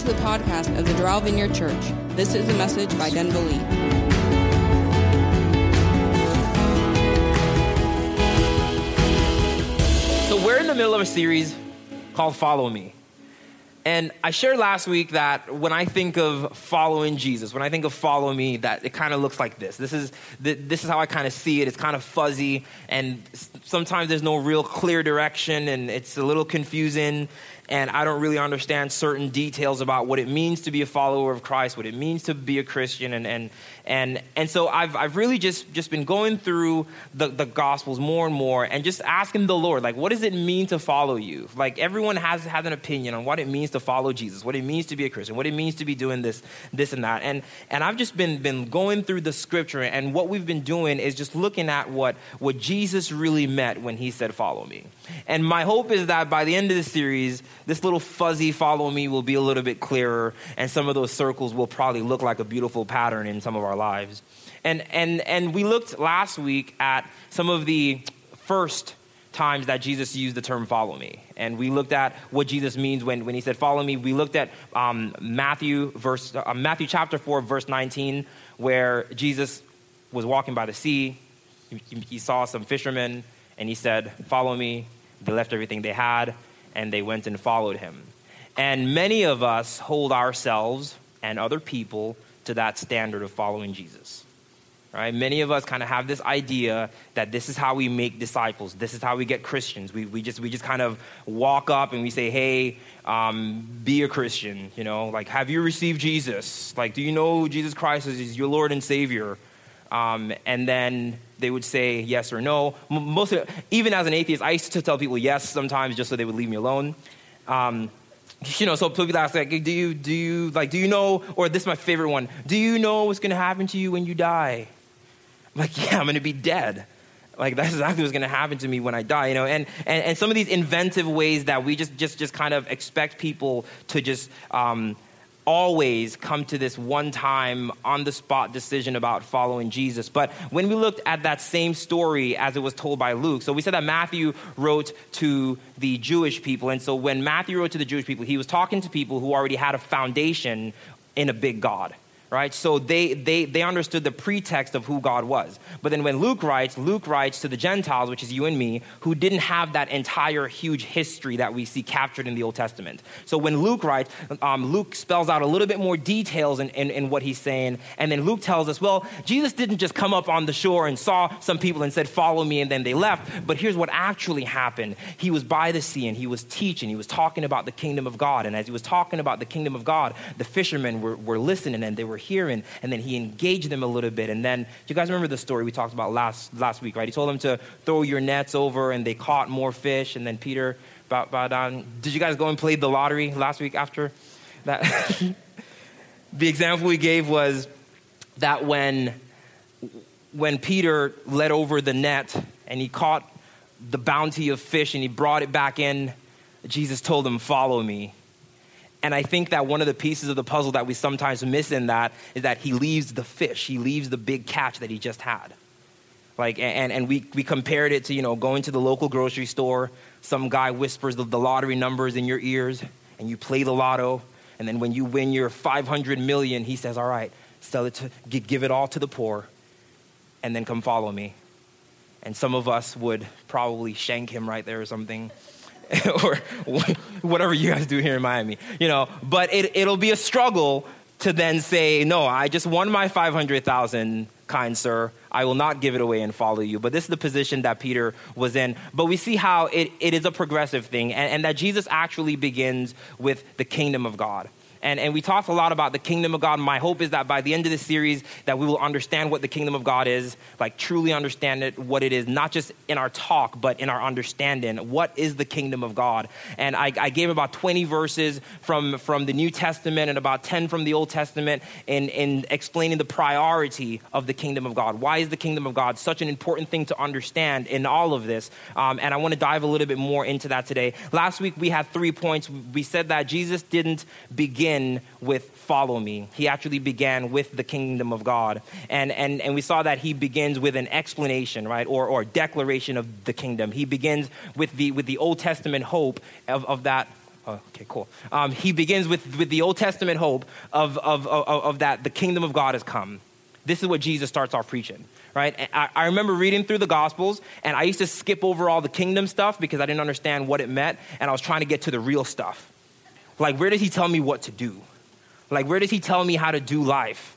to the podcast of the Doral Vineyard Church. This is a message by Denver Lee. So we're in the middle of a series called Follow Me. And I shared last week that when I think of following Jesus, when I think of follow me, that it kind of looks like this. This is, this is how I kind of see it. It's kind of fuzzy, and sometimes there's no real clear direction, and it's a little confusing and I don't really understand certain details about what it means to be a follower of Christ, what it means to be a Christian, and and and and so I've I've really just just been going through the, the Gospels more and more, and just asking the Lord, like, what does it mean to follow you? Like everyone has has an opinion on what it means to follow Jesus, what it means to be a Christian, what it means to be doing this this and that, and and I've just been been going through the Scripture, and what we've been doing is just looking at what what Jesus really meant when he said, "Follow me." And my hope is that by the end of the series, this little fuzzy follow me will be a little bit clearer, and some of those circles will probably look like a beautiful pattern in some of our lives. And, and, and we looked last week at some of the first times that Jesus used the term follow me. And we looked at what Jesus means when, when he said follow me. We looked at um, Matthew, verse, uh, Matthew chapter 4, verse 19, where Jesus was walking by the sea. He, he saw some fishermen and he said, Follow me. They left everything they had and they went and followed him. And many of us hold ourselves and other people to that standard of following Jesus. Right? Many of us kind of have this idea that this is how we make disciples. This is how we get Christians. We, we, just, we just kind of walk up and we say, hey, um, be a Christian. You know, like, have you received Jesus? Like, do you know Jesus Christ is your Lord and Savior? Um, and then they would say yes or no. Most of, even as an atheist, I used to tell people yes sometimes just so they would leave me alone. Um, you know, so people ask like, do you, do you, like, do you know, or this is my favorite one, do you know what's going to happen to you when you die? I'm like, yeah, I'm going to be dead. Like, that's exactly what's going to happen to me when I die, you know? And, and, and some of these inventive ways that we just, just, just kind of expect people to just, um, always come to this one time on the spot decision about following Jesus. But when we looked at that same story as it was told by Luke, so we said that Matthew wrote to the Jewish people. And so when Matthew wrote to the Jewish people, he was talking to people who already had a foundation in a big God right? So they, they, they understood the pretext of who God was. But then when Luke writes, Luke writes to the Gentiles, which is you and me, who didn't have that entire huge history that we see captured in the Old Testament. So when Luke writes, um, Luke spells out a little bit more details in, in, in what he's saying. And then Luke tells us, well, Jesus didn't just come up on the shore and saw some people and said, follow me, and then they left. But here's what actually happened. He was by the sea and he was teaching. He was talking about the kingdom of God. And as he was talking about the kingdom of God, the fishermen were, were listening and they were hearing, and then he engaged them a little bit. And then, do you guys remember the story we talked about last, last week, right? He told them to throw your nets over, and they caught more fish. And then Peter bowed, bowed down. Did you guys go and play the lottery last week after that? the example we gave was that when, when Peter let over the net and he caught the bounty of fish and he brought it back in, Jesus told him, Follow me. And I think that one of the pieces of the puzzle that we sometimes miss in that is that he leaves the fish, he leaves the big catch that he just had. Like, and, and we, we compared it to, you know, going to the local grocery store, some guy whispers the, the lottery numbers in your ears, and you play the lotto, and then when you win your 500 million, he says, all right, sell it to, give it all to the poor, and then come follow me. And some of us would probably shank him right there or something. or whatever you guys do here in Miami, you know. But it, it'll be a struggle to then say, no, I just won my 500,000, kind sir. I will not give it away and follow you. But this is the position that Peter was in. But we see how it, it is a progressive thing and, and that Jesus actually begins with the kingdom of God. And, and we talked a lot about the kingdom of God. My hope is that by the end of this series, that we will understand what the kingdom of God is, like truly understand it, what it is, not just in our talk, but in our understanding. What is the kingdom of God? And I, I gave about 20 verses from, from the New Testament and about 10 from the Old Testament in, in explaining the priority of the kingdom of God. Why is the kingdom of God such an important thing to understand in all of this? Um, and I want to dive a little bit more into that today. Last week, we had three points. We said that Jesus didn't begin begin with follow me. He actually began with the kingdom of God. And, and, and we saw that he begins with an explanation, right, or, or declaration of the kingdom. He begins with the, with the Old Testament hope of, of that Oh, okay, cool. Um, he begins with, with the Old Testament hope of, of, of, of that the kingdom of God has come. This is what Jesus starts off preaching, right? I, I, remember reading through the Gospels, and I used to skip over all the kingdom stuff because I didn't understand what it meant, and I was trying to get to the real stuff. Like, where does he tell me what to do? Like, where does he tell me how to do life?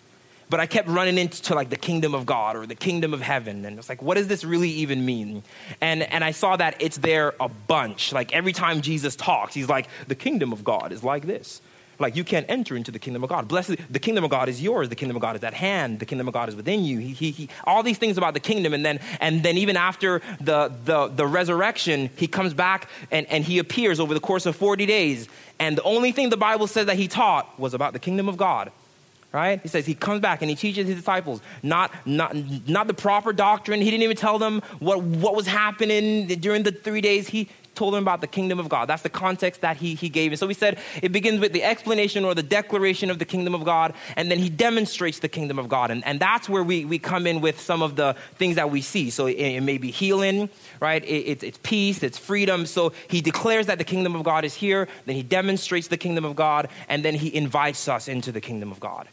But I kept running into like the kingdom of God or the kingdom of heaven. And it's like, what does this really even mean? And, and I saw that it's there a bunch. Like every time Jesus talks, he's like, the kingdom of God is like this. Like you can't enter into the kingdom of God. Blessed, the kingdom of God is yours. The kingdom of God is at hand. The kingdom of God is within you. He, he, he, all these things about the kingdom. And then, and then even after the, the, the resurrection, he comes back and, and he appears over the course of 40 days. And the only thing the Bible says that he taught was about the kingdom of God right? He says he comes back and he teaches his disciples not, not, not the proper doctrine. He didn't even tell them what, what was happening during the three days. He told them about the kingdom of God. That's the context that he, he gave. And so he said it begins with the explanation or the declaration of the kingdom of God, and then he demonstrates the kingdom of God. And, and that's where we, we come in with some of the things that we see. So it, it may be healing, right? It, it, it's peace, it's freedom. So he declares that the kingdom of God is here, then he demonstrates the kingdom of God, and then he invites us into the kingdom of God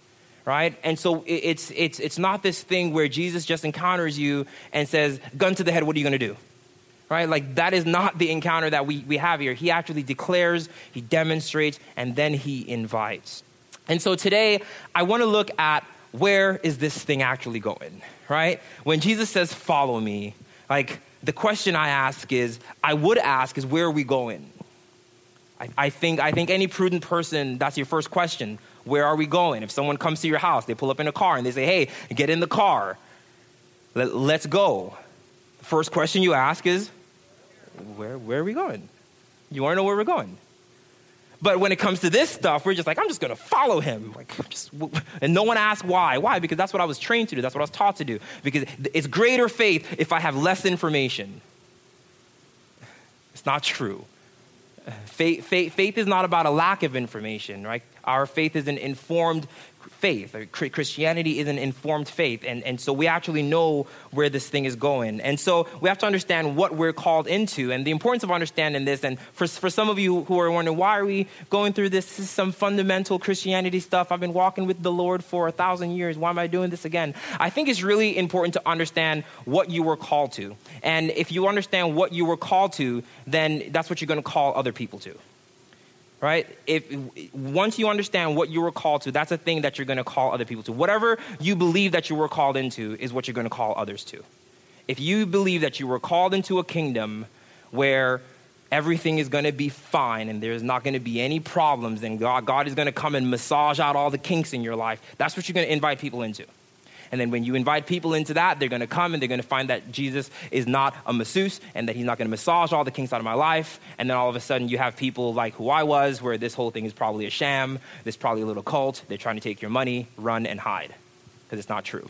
right? And so it's, it's, it's not this thing where Jesus just encounters you and says, gun to the head, what are you going to do? Right? Like that is not the encounter that we, we have here. He actually declares, he demonstrates, and then he invites. And so today, I want to look at where is this thing actually going, right? When Jesus says, follow me, like the question I ask is, I would ask is, where are we going? I, I, think, I think any prudent person, that's your first question. Where are we going? If someone comes to your house, they pull up in a car and they say, hey, get in the car. Let, let's go. First question you ask is, where, where are we going? You want to know where we're going? But when it comes to this stuff, we're just like, I'm just going to follow him. Like, just, and no one asks why. Why? Because that's what I was trained to do. That's what I was taught to do. Because it's greater faith if I have less information. It's not true. Faith, faith, faith is not about a lack of information, right? Our faith is an informed faith. Christianity is an informed faith. And, and so we actually know where this thing is going. And so we have to understand what we're called into and the importance of understanding this. And for, for some of you who are wondering, why are we going through this? this some fundamental Christianity stuff. I've been walking with the Lord for a thousand years. Why am I doing this again? I think it's really important to understand what you were called to. And if you understand what you were called to, then that's what you're going to call other people to right? If once you understand what you were called to, that's a thing that you're going to call other people to. Whatever you believe that you were called into is what you're going to call others to. If you believe that you were called into a kingdom where everything is going to be fine and there's not going to be any problems and God, God is going to come and massage out all the kinks in your life, that's what you're going to invite people into. And then when you invite people into that, they're going to come and they're going to find that Jesus is not a masseuse and that he's not going to massage all the kinks out of my life. And then all of a sudden you have people like who I was, where this whole thing is probably a sham. There's probably a little cult. They're trying to take your money, run, and hide because it's not true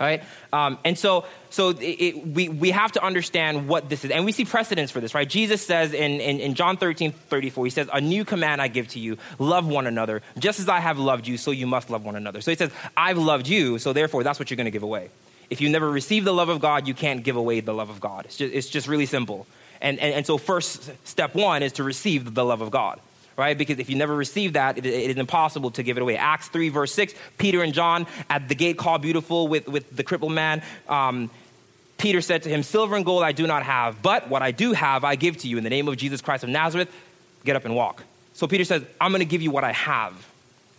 right? Um, and so so it, it, we, we have to understand what this is. And we see precedents for this right? Jesus says in, in, in, john 13 34 he says a new command i give to you love one another just as i have loved you so you must love one another. So he says i've loved you so therefore that's what you're going to give away. If you never receive the love of god you can't give away the love of god. It's just, it's just really simple. And, and, and so first step one is to receive the love of god right? Because if you never receive that, it, it is impossible to give it away. Acts 3, verse 6, Peter and John at the gate called Beautiful with, with the crippled man. Um, Peter said to him, Silver and gold I do not have, but what I do have I give to you in the name of Jesus Christ of Nazareth. Get up and walk. So Peter says, I'm going to give you what I have.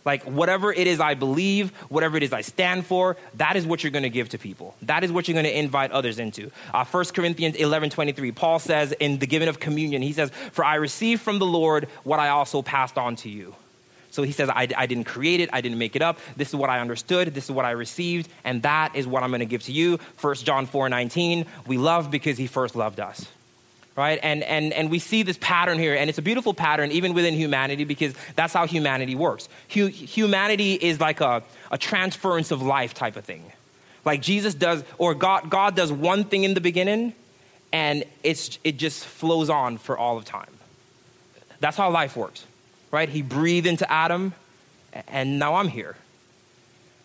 Like, whatever it is I believe, whatever it is I stand for, that is what you're going to give to people. That is what you're going to invite others into. Uh, 1 Corinthians 11 23, Paul says in the giving of communion, he says, For I received from the Lord what I also passed on to you. So he says, I, I, didn't create it, I didn't make it up. This is what I understood, this is what I received, and that is what I'm going to give to you. 1 John 4 19, we love because he first loved us right? And, and, and we see this pattern here, and it's a beautiful pattern even within humanity because that's how humanity works. Hu- humanity is like a, a transference of life type of thing. Like Jesus does, or God, God does one thing in the beginning, and it's, it just flows on for all of time. That's how life works, right? He breathed into Adam, and now I'm here.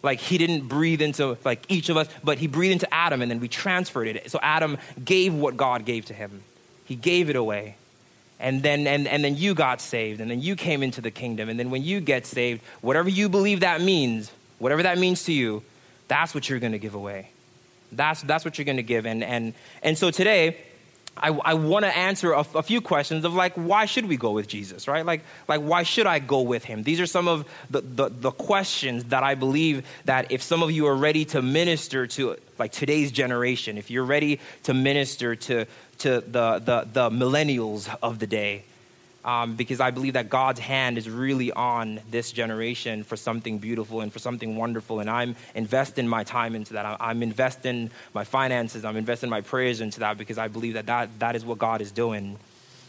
Like he didn't breathe into like each of us, but he breathed into Adam, and then we transferred it. So Adam gave what God gave to him. He gave it away. and then and, and then you got saved and then you came into the kingdom and then when you get saved whatever you believe that means whatever that means to you that's what you're going to give away that's that's what you're going to give and and and so today I, I want to answer a, a, few questions of like why should we go with Jesus, right? Like like why should I go with him? These are some of the, the, the questions that I believe that if some of you are ready to minister to like today's generation, if you're ready to minister to to the the, the millennials of the day, um, because I believe that God's hand is really on this generation for something beautiful and for something wonderful. And I'm investing my time into that. I'm investing my finances, I'm investing my prayers into that because I believe that that, that is what God is doing.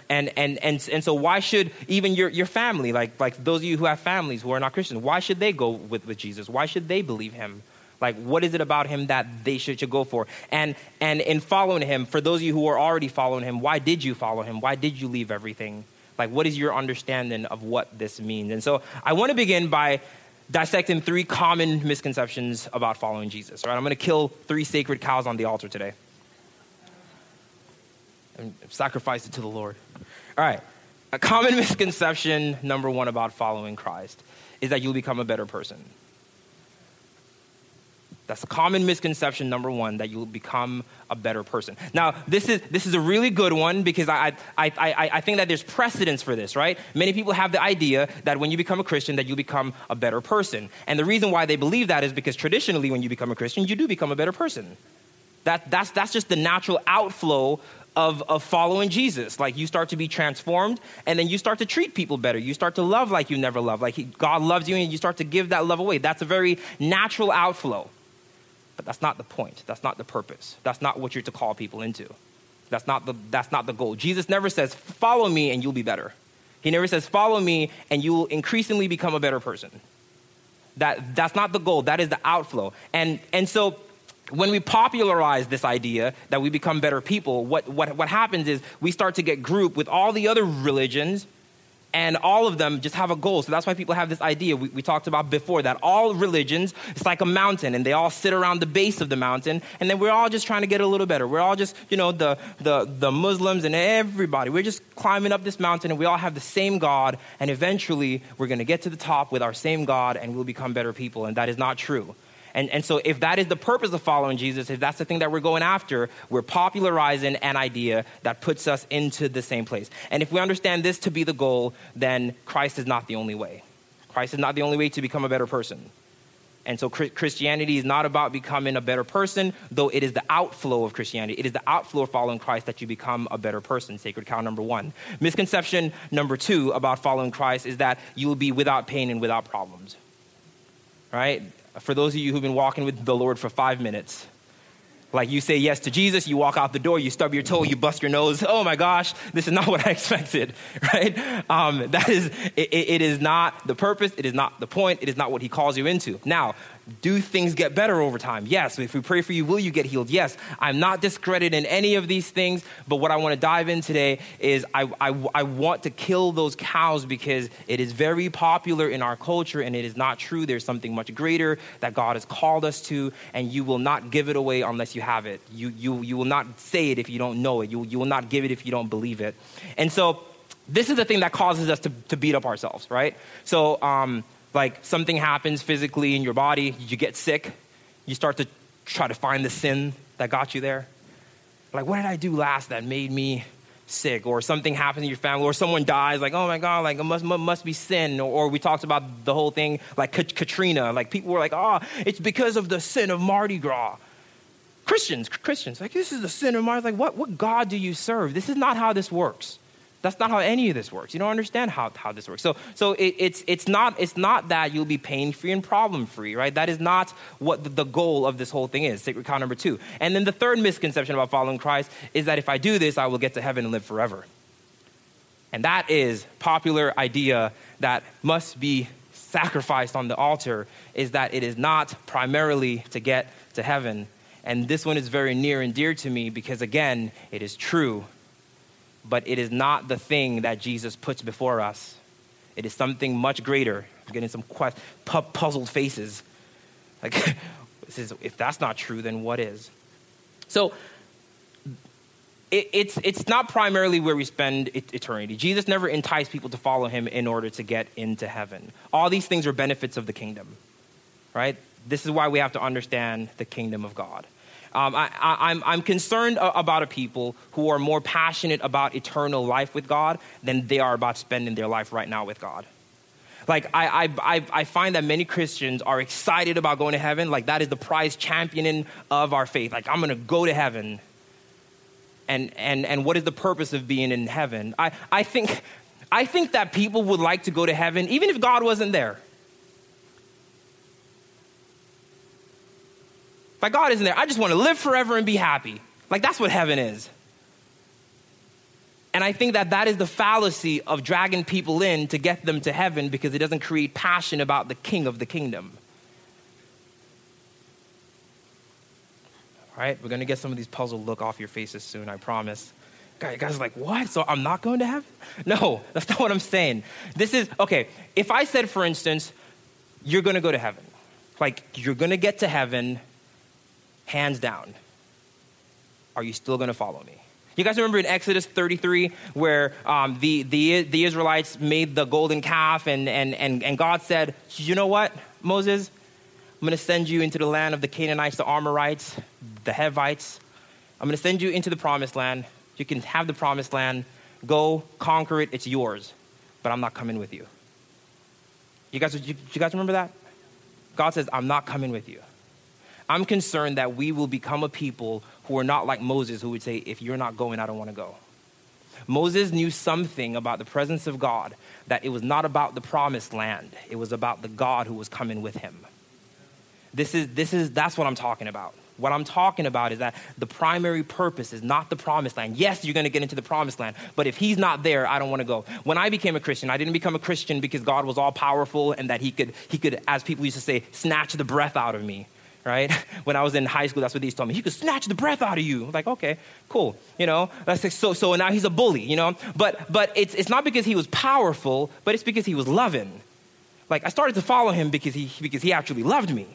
And, and, and, and so why should even your, your family, like, like those of you who have families who are not Christians, why should they go with, with Jesus? Why should they believe him? Like, what is it about him that they should, should go for? And, and in following him, for those of you who are already following him, why did you follow him? Why did you leave everything? Like, what is your understanding of what this means? And so I want to begin by dissecting three common misconceptions about following Jesus. All right, I'm going to kill three sacred cows on the altar today and sacrifice it to the Lord. All right, a common misconception, number one, about following Christ is that you'll become a better person. That's a common misconception, number one, that you'll become a better person. Now, this is, this is a really good one because I, I, I, I think that there's precedence for this, right? Many people have the idea that when you become a Christian, that you become a better person. And the reason why they believe that is because traditionally, when you become a Christian, you do become a better person. That, that's, that's just the natural outflow of, of following Jesus. Like you start to be transformed, and then you start to treat people better. You start to love like you never loved. Like he, God loves you, and you start to give that love away. That's a very natural outflow. But that's not the point. That's not the purpose. That's not what you're to call people into. That's not the, that's not the goal. Jesus never says, follow me and you'll be better. He never says, follow me and you will increasingly become a better person. That, that's not the goal. That is the outflow. And, and so when we popularize this idea that we become better people, what, what, what happens is we start to get grouped with all the other religions and all of them just have a goal. So that's why people have this idea we, we, talked about before that all religions, it's like a mountain, and they all sit around the base of the mountain, and then we're all just trying to get a little better. We're all just, you know, the, the, the Muslims and everybody, we're just climbing up this mountain, and we all have the same God, and eventually we're going to get to the top with our same God, and we'll become better people. And that is not true. And, and so, if that is the purpose of following Jesus, if that's the thing that we're going after, we're popularizing an idea that puts us into the same place. And if we understand this to be the goal, then Christ is not the only way. Christ is not the only way to become a better person. And so Christianity is not about becoming a better person, though it is the outflow of Christianity. It is the outflow of following Christ that you become a better person. Sacred cow number one. Misconception number two about following Christ is that you will be without pain and without problems. Right? For those of you who've been walking with the Lord for five minutes, like you say yes to Jesus, you walk out the door, you stub your toe, you bust your nose. Oh my gosh, this is not what I expected, right? Um, that is, it, it is not the purpose, it is not the point, it is not what He calls you into. Now, do things get better over time? Yes. If we pray for you, will you get healed? Yes. I'm not discrediting any of these things, but what I want to dive in today is I, I, I want to kill those cows because it is very popular in our culture and it is not true. There's something much greater that God has called us to, and you will not give it away unless you have it. You, you, you will not say it if you don't know it. You, you will not give it if you don't believe it. And so, this is the thing that causes us to, to beat up ourselves, right? So, um, like something happens physically in your body, you get sick, you start to try to find the sin that got you there. Like, what did I do last that made me sick? Or something happens in your family, or someone dies, like, oh my God, like, it must, must be sin. Or, or we talked about the whole thing, like Katrina. Like, people were like, oh, it's because of the sin of Mardi Gras. Christians, Christians, like, this is the sin of Mardi Like, what, what God do you serve? This is not how this works. That's not how any of this works. You don't understand how, how this works. So, so it, it's, it's, not, it's not that you'll be pain free and problem free, right? That is not what the, goal of this whole thing is. Sacred cow number two. And then the third misconception about following Christ is that if I do this, I will get to heaven and live forever. And that is popular idea that must be sacrificed on the altar is that it is not primarily to get to heaven. And this one is very near and dear to me because, again, it is true but it is not the thing that Jesus puts before us. It is something much greater. I'm getting some quest, puzzled faces. Like, if that's not true, then what is? So, it, it's, it's not primarily where we spend eternity. Jesus never enticed people to follow him in order to get into heaven. All these things are benefits of the kingdom, right? This is why we have to understand the kingdom of God. Um, I, am I'm, I'm concerned about a people who are more passionate about eternal life with God than they are about spending their life right now with God. Like, I, I, I find that many Christians are excited about going to heaven. Like, that is the prize championing of our faith. Like, I'm going to go to heaven and, and, and what is the purpose of being in heaven? I, I, think, I think that people would like to go to heaven even if God wasn't there. If God isn't there, I just want to live forever and be happy. Like that's what heaven is. And I think that that is the fallacy of dragging people in to get them to heaven because it doesn't create passion about the king of the kingdom. All right, we're going to get some of these puzzled look off your faces soon, I promise. Guys, guys like, what? So I'm not going to heaven? No, that's not what I'm saying. This is, okay, if I said, for instance, you're going to go to heaven, like you're going to get to heaven, hands down, are you still going to follow me? You guys remember in Exodus 33 where um, the, the, the Israelites made the golden calf and, and, and, and God said, you know what, Moses? I'm going to send you into the land of the Canaanites, the Amorites, the Hevites. I'm going to send you into the promised land. You can have the promised land. Go conquer it. It's yours. But I'm not coming with you. You guys, you, you guys remember that? God says, I'm not coming with you. I'm concerned that we will become a people who are not like Moses, who would say, If you're not going, I don't want to go. Moses knew something about the presence of God, that it was not about the promised land, it was about the God who was coming with him. This is, this is, that's what I'm talking about. What I'm talking about is that the primary purpose is not the promised land. Yes, you're going to get into the promised land, but if he's not there, I don't want to go. When I became a Christian, I didn't become a Christian because God was all powerful and that he could, he could, as people used to say, snatch the breath out of me right? When I was in high school, that's what they told me. He could snatch the breath out of you. I was like, okay, cool. You know, that's like, so, so now he's a bully, you know? But, but it's, it's not because he was powerful, but it's because he was loving. Like, I started to follow him because he, because he actually loved me.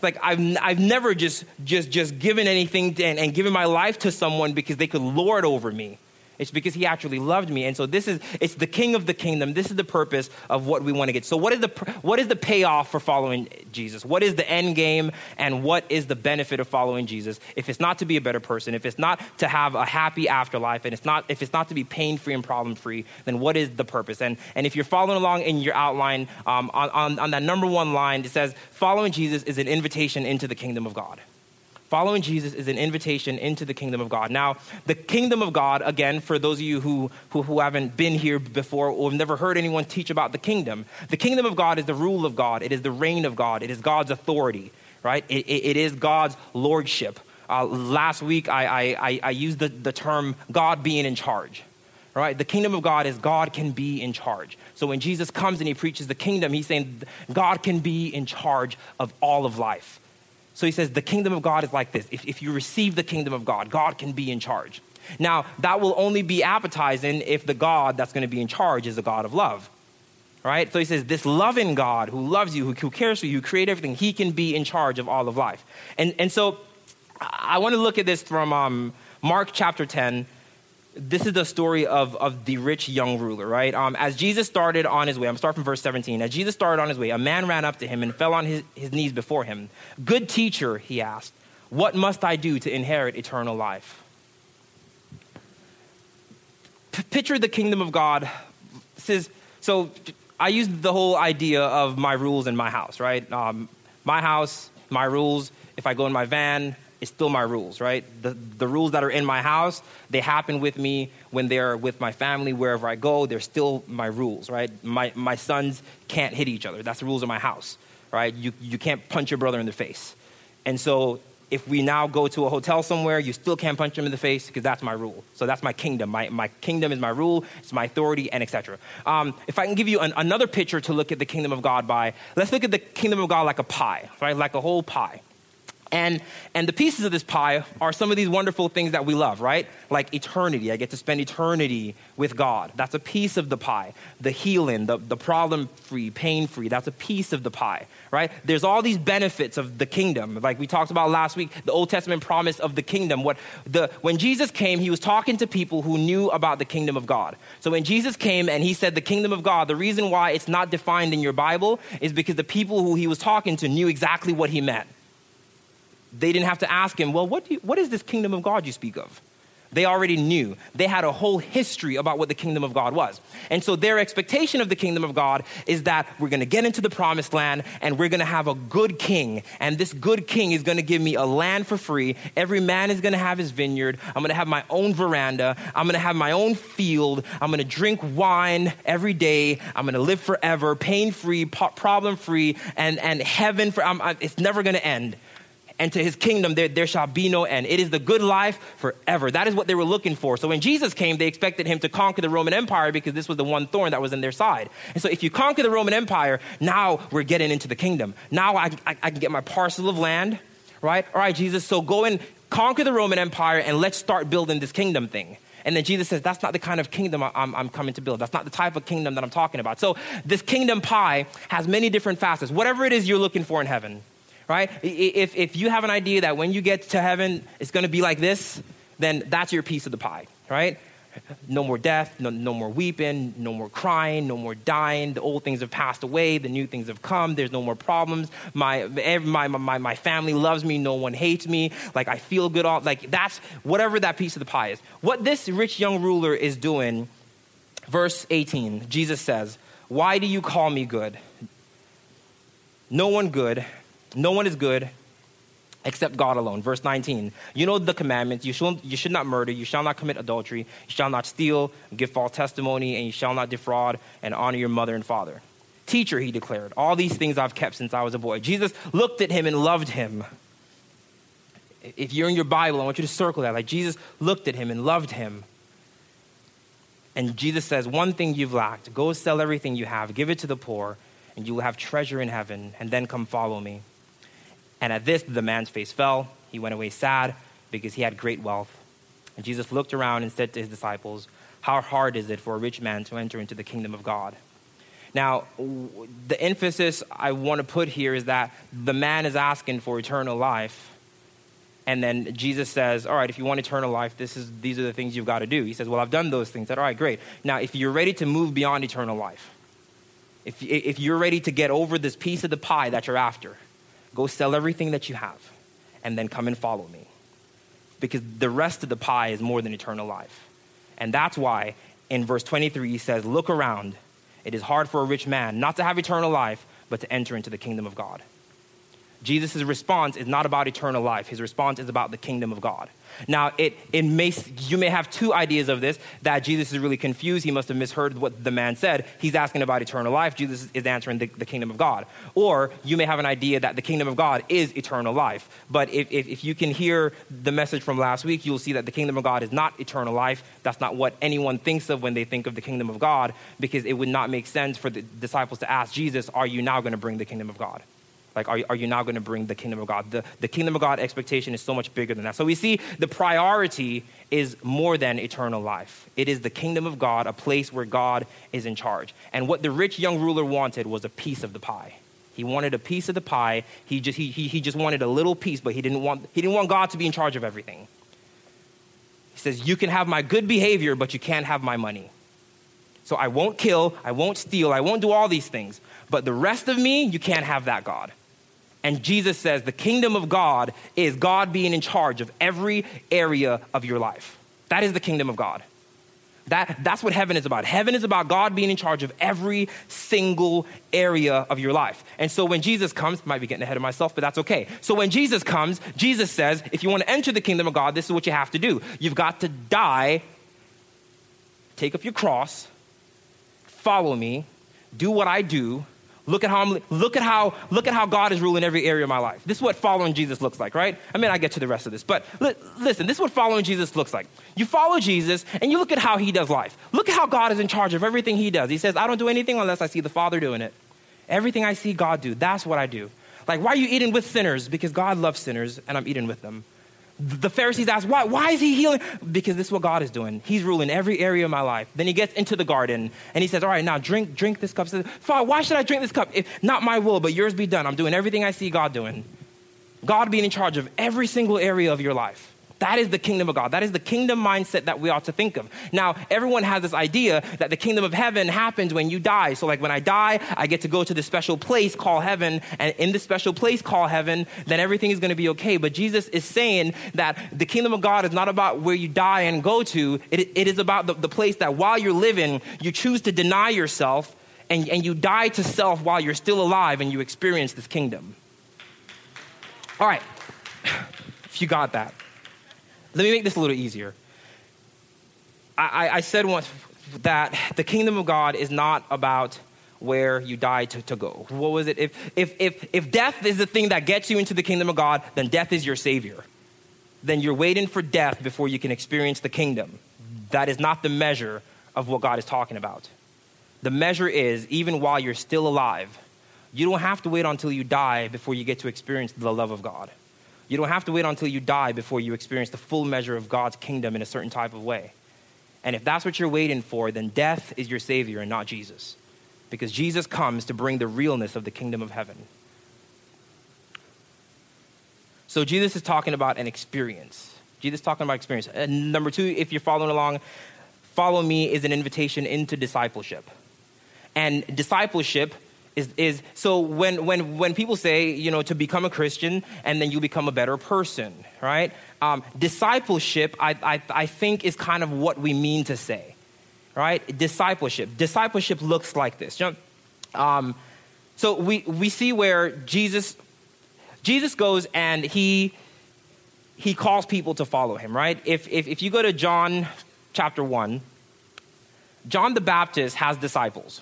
Like, I've, I've never just, just, just given anything and, and given my life to someone because they could lord over me. It's because he actually loved me. And so this is, it's the king of the kingdom. This is the purpose of what we want to get. So what is the, what is the payoff for following Jesus? What is the end game and what is the benefit of following Jesus? If it's not to be a better person, if it's not to have a happy afterlife, and it's not, if it's not to be pain-free and problem-free, then what is the purpose? And, and if you're following along in your outline, um, on, on, on that number one line, it says, following Jesus is an invitation into the kingdom of God. Following Jesus is an invitation into the kingdom of God. Now, the kingdom of God, again, for those of you who, who, who, haven't been here before or have never heard anyone teach about the kingdom, the kingdom of God is the rule of God, it is the reign of God, it is God's authority, right? it, it, it is God's lordship. Uh, last week, I, I, I used the, the term God being in charge. Right? The kingdom of God is God can be in charge. So when Jesus comes and he preaches the kingdom, he's saying God can be in charge of all of life. So he says, the kingdom of God is like this. If, if you receive the kingdom of God, God can be in charge. Now, that will only be appetizing if the God that's going to be in charge is a God of love. Right? So he says, this loving God who loves you, who, who cares for you, who created everything, he can be in charge of all of life. And, and so I want to look at this from um, Mark chapter 10, this is the story of, of the rich young ruler, right? Um, as Jesus started on his way, I'm starting from verse 17. As Jesus started on his way, a man ran up to him and fell on his, his knees before him. Good teacher, he asked, what must I do to inherit eternal life? P- picture the kingdom of God. Says, so I used the whole idea of my rules in my house, right? Um, my house, my rules. If I go in my van, it's still my rules, right? The, the rules that are in my house, they happen with me when they're with my family, wherever I go, they're still my rules, right? My, my sons can't hit each other. That's the rules of my house, right? You, you can't punch your brother in the face. And so if we now go to a hotel somewhere, you still can't punch him in the face because that's my rule. So that's my kingdom. My, my kingdom is my rule, it's my authority, and etc. Um, if I can give you an, another picture to look at the kingdom of God by, let's look at the kingdom of God like a pie, right? Like a whole pie And, and the pieces of this pie are some of these wonderful things that we love, right? Like eternity. I get to spend eternity with God. That's a piece of the pie. The healing, the, the problem free, pain free, that's a piece of the pie, right? There's all these benefits of the kingdom. Like we talked about last week, the Old Testament promise of the kingdom. What the, when Jesus came, he was talking to people who knew about the kingdom of God. So when Jesus came and he said the kingdom of God, the reason why it's not defined in your Bible is because the people who he was talking to knew exactly what he meant they didn't have to ask him, Well, what, you, what is this kingdom of God you speak of? They already knew. They had a whole history about what the kingdom of God was. And so their expectation of the kingdom of God is that we're going to get into the promised land and we're going to have a good king. And this good king is going to give me a land for free. Every man is going to have his vineyard. I'm going to have my own veranda. I'm going to have my own field. I'm going to drink wine every day. I'm going to live forever, pain free, problem free, and, and heaven for, I'm, I, it's never going to end and to his kingdom there, there shall be no end. It is the good life forever. That is what they were looking for. So when Jesus came, they expected him to conquer the Roman Empire because this was the one thorn that was in their side. And so if you conquer the Roman Empire, now we're getting into the kingdom. Now I, I, I can get my parcel of land, right? All right, Jesus, so go and conquer the Roman Empire and let's start building this kingdom thing. And then Jesus says, That's not the kind of kingdom I'm, I'm, coming to build. That's not the type of kingdom that I'm talking about. So, this kingdom pie has many different facets. Whatever it is you're looking for in heaven, right? If, if you have an idea that when you get to heaven, it's going to be like this, then that's your piece of the pie, right? No more death, no, no, more weeping, no more crying, no more dying. The old things have passed away, the new things have come. There's no more problems. My, my, my, my family loves me, no one hates me. Like, I feel good. All, like, that's whatever that piece of the pie is. What this rich young ruler is doing, verse 18, Jesus says, Why do you call me good? No one good no one is good except God alone. Verse 19. You know the commandments. You, should, you should not murder. You shall not commit adultery. You shall not steal, give false testimony, and you shall not defraud, and honor your mother and father. Teacher, he declared, all these things I've kept since I was a boy. Jesus looked at him and loved him. If you're in your Bible, I want you to circle that. Like Jesus looked at him and loved him. And Jesus says, One thing you've lacked go sell everything you have, give it to the poor, and you will have treasure in heaven, and then come follow me. And at this, the man's face fell. He went away sad because he had great wealth. And Jesus looked around and said to his disciples, How hard is it for a rich man to enter into the kingdom of God? Now, the emphasis I want to put here is that the man is asking for eternal life. And then Jesus says, All right, if you want eternal life, this is, these are the things you've got to do. He says, Well, I've done those things. Said, All right, great. Now, if you're ready to move beyond eternal life, if, if you're ready to get over this piece of the pie that you're after, Go sell everything that you have and then come and follow me. Because the rest of the pie is more than eternal life. And that's why in verse 23 he says, Look around. It is hard for a rich man not to have eternal life, but to enter into the kingdom of God. Jesus' response is not about eternal life. His response is about the kingdom of God. Now, it, it may, you may have two ideas of this that Jesus is really confused. He must have misheard what the man said. He's asking about eternal life. Jesus is answering the, the kingdom of God. Or you may have an idea that the kingdom of God is eternal life. But if, if, if you can hear the message from last week, you'll see that the kingdom of God is not eternal life. That's not what anyone thinks of when they think of the kingdom of God, because it would not make sense for the disciples to ask Jesus, Are you now going to bring the kingdom of God? Like, are, are you now going to bring the kingdom of God? The, the kingdom of God expectation is so much bigger than that. So we see the priority is more than eternal life. It is the kingdom of God, a place where God is in charge. And what the rich young ruler wanted was a piece of the pie. He wanted a piece of the pie. He just, he, he, he just wanted a little piece, but he didn't, want, he didn't want God to be in charge of everything. He says, You can have my good behavior, but you can't have my money. So I won't kill, I won't steal, I won't do all these things. But the rest of me, you can't have that, God. And Jesus says the kingdom of God is God being in charge of every area of your life. That is the kingdom of God. That, that's what heaven is about. Heaven is about God being in charge of every single area of your life. And so when Jesus comes, might be getting ahead of myself, but that's okay. So when Jesus comes, Jesus says, if you want to enter the kingdom of God, this is what you have to do. You've got to die, take up your cross, follow me, do what I do, Look at how I'm, look at how look at how God is ruling every area of my life. This is what following Jesus looks like, right? I mean, I get to the rest of this, but li- listen, this is what following Jesus looks like. You follow Jesus and you look at how he does life. Look at how God is in charge of everything he does. He says, "I don't do anything unless I see the Father doing it. Everything I see God do, that's what I do." Like, why are you eating with sinners? Because God loves sinners, and I'm eating with them. The Pharisees ask, why, why is he healing? Because this is what God is doing. He's ruling every area of my life. Then he gets into the garden and he says, All right, now drink, drink this cup. He says, Father, why should I drink this cup? If not my will, but yours be done. I'm doing everything I see God doing. God being in charge of every single area of your life. That is the kingdom of God. That is the kingdom mindset that we ought to think of. Now, everyone has this idea that the kingdom of heaven happens when you die. So, like when I die, I get to go to this special place called heaven, and in this special place called heaven, then everything is going to be okay. But Jesus is saying that the kingdom of God is not about where you die and go to, it, it is about the, the place that while you're living, you choose to deny yourself and, and you die to self while you're still alive and you experience this kingdom. All right, if you got that. Let me make this a little easier. I, I, said once that the kingdom of God is not about where you die to, to go. What was it? If, if, if, if death is the thing that gets you into the kingdom of God, then death is your savior. Then you're waiting for death before you can experience the kingdom. That is not the measure of what God is talking about. The measure is even while you're still alive, you don't have to wait until you die before you get to experience the love of God. You don't have to wait until you die before you experience the full measure of God's kingdom in a certain type of way. And if that's what you're waiting for, then death is your Savior and not Jesus. Because Jesus comes to bring the realness of the kingdom of heaven. So Jesus is talking about an experience. Jesus is talking about experience. And number two, if you're following along, follow me is an invitation into discipleship. And discipleship is, is so when, when, when people say, you know, to become a Christian and then you become a better person, right? Um, discipleship, I, I, I think, is kind of what we mean to say, right? Discipleship. Discipleship looks like this. You know, um, so we, we see where Jesus, Jesus goes and he, he calls people to follow him, right? If, if, if you go to John chapter 1, John the Baptist has disciples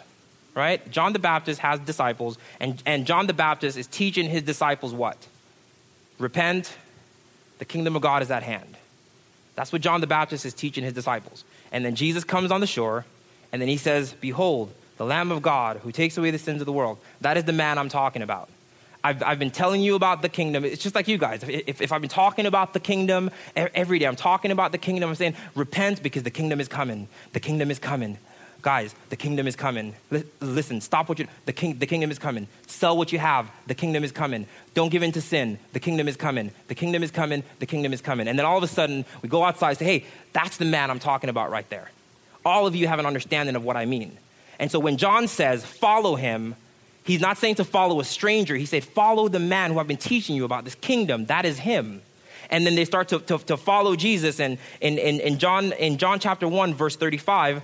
right? John the Baptist has disciples, and, and John the Baptist is teaching his disciples what? Repent, the kingdom of God is at hand. That's what John the Baptist is teaching his disciples. And then Jesus comes on the shore, and then he says, Behold, the Lamb of God who takes away the sins of the world. That is the man I'm talking about. I've, I've been telling you about the kingdom. It's just like you guys. If, if I've been talking about the kingdom every day, I'm talking about the kingdom. I'm saying, repent because the kingdom is coming. The kingdom is coming guys, the kingdom is coming. L- listen, stop what you, the, king, the kingdom is coming. Sell what you have, the kingdom is coming. Don't give in to sin, the kingdom is coming. The kingdom is coming, the kingdom is coming. And then all of a sudden, we go outside and say, hey, that's the man I'm talking about right there. All of you have an understanding of what I mean. And so when John says, follow him, he's not saying to follow a stranger. He said, follow the man who I've been teaching you about, this kingdom. That is him and then they start to, to, to, follow Jesus. And in, in, in, John, in John chapter 1, verse 35,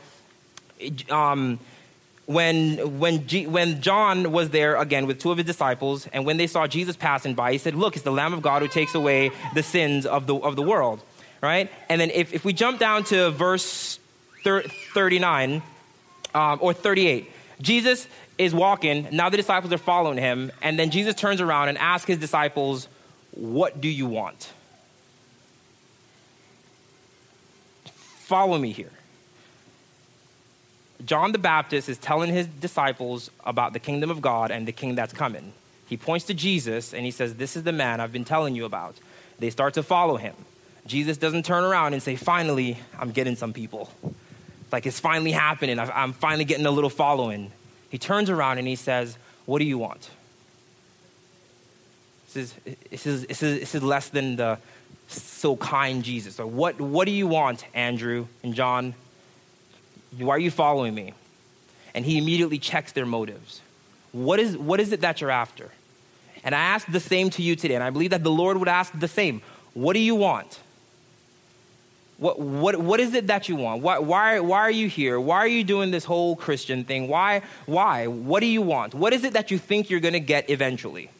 um, when, when, G, when John was there again with two of his disciples, and when they saw Jesus passing by, he said, Look, it's the Lamb of God who takes away the sins of the, of the world. Right? And then if, if we jump down to verse thir- 39 um, or 38, Jesus is walking. Now the disciples are following him. And then Jesus turns around and asks his disciples, What do you want? Follow me here. John the Baptist is telling his disciples about the kingdom of God and the king that's coming. He points to Jesus and he says, This is the man I've been telling you about. They start to follow him. Jesus doesn't turn around and say, Finally, I'm getting some people. Like it's finally happening. I'm finally getting a little following. He turns around and he says, What do you want? This is, this is, this is, this is less than the so kind Jesus. What, what do you want, Andrew and John? Why are you following me? And he immediately checks their motives. What is, what is it that you're after? And I ask the same to you today, and I believe that the Lord would ask the same. What do you want? What, what, what is it that you want? Why, why, why are you here? Why are you doing this whole Christian thing? Why? Why? What do you want? What is it that you think you're going to get eventually?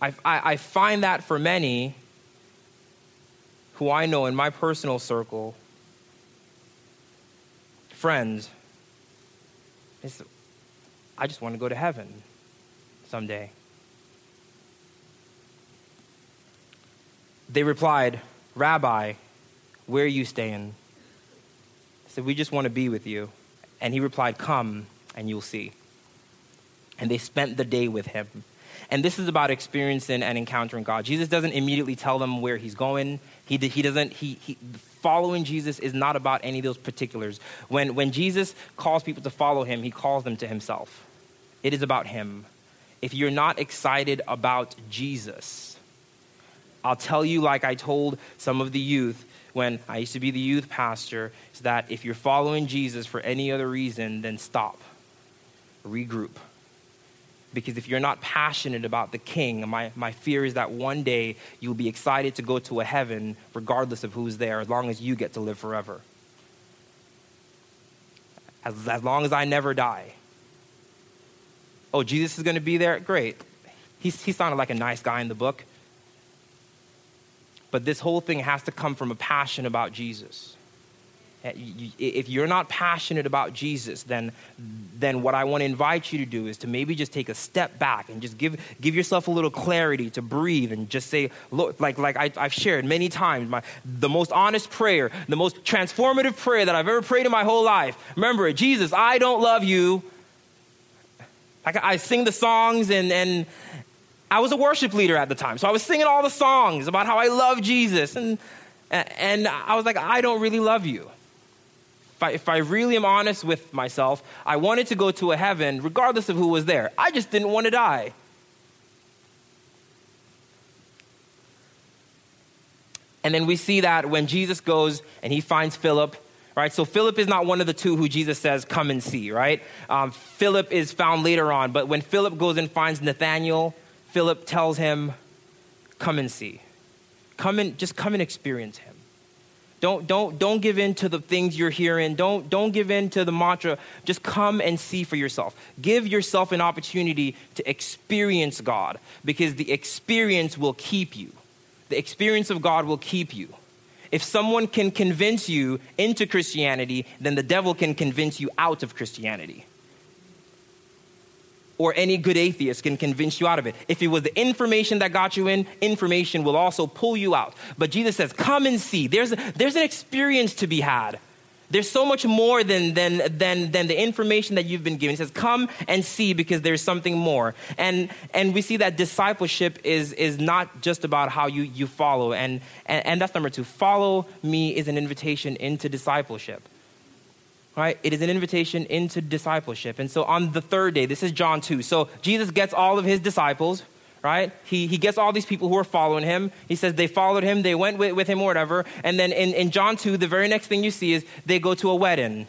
I, I, I find that for many, who I know in my personal circle, friends, I just want to go to heaven someday. They replied, Rabbi, where are you staying? I said, We just want to be with you. And he replied, Come and you'll see. And they spent the day with him. And this is about experiencing and encountering God. Jesus doesn't immediately tell them where he's going. He, he doesn't, he, he, following Jesus is not about any of those particulars. When, when Jesus calls people to follow him, he calls them to himself. It is about him. If you're not excited about Jesus, I'll tell you, like I told some of the youth when I used to be the youth pastor, is that if you're following Jesus for any other reason, then stop, regroup. Because if you're not passionate about the king, my, my fear is that one day you'll be excited to go to a heaven regardless of who's there, as long as you get to live forever. As, as long as I never die. Oh, Jesus is going to be there? Great. He's, he sounded like a nice guy in the book. But this whole thing has to come from a passion about Jesus. Uh, if you're not passionate about Jesus, then, then what I want to invite you to do is to maybe just take a step back and just give, give yourself a little clarity to breathe and just say, look, like, like I, have shared many times, my, the most honest prayer, the most transformative prayer that I've ever prayed in my whole life. Remember it, Jesus, I don't love you. I, I sing the songs and, and, I was a worship leader at the time, so I was singing all the songs about how I love Jesus, and and I was like, I don't really love you. If I, if I really am honest with myself, I wanted to go to a heaven regardless of who was there. I just didn't want to die. And then we see that when Jesus goes and he finds Philip, right? So Philip is not one of the two who Jesus says, come and see, right? Um, Philip is found later on, but when Philip goes and finds Nathaniel, Philip tells him, Come and see. Come and just come and experience him. Don't, don't, don't give in to the things you're hearing. Don't, don't give in to the mantra. Just come and see for yourself. Give yourself an opportunity to experience God because the experience will keep you. The experience of God will keep you. If someone can convince you into Christianity, then the devil can convince you out of Christianity or any good atheist can convince you out of it. If it was the information that got you in, information will also pull you out. But Jesus says, Come and see. There's, there's an experience to be had. There's so much more than, than, than, than the information that you've been given. He says, Come and see because there's something more. And, and we see that discipleship is, is not just about how you, you follow. And, and, and that's number two. Follow me is an invitation into discipleship right? It is an invitation into discipleship. And so on the third day, this is John 2. So Jesus gets all of his disciples, right? He, he gets all these people who are following him. He says they followed him, they went with, with him or whatever. And then in, in John 2, the very next thing you see is they go to a wedding.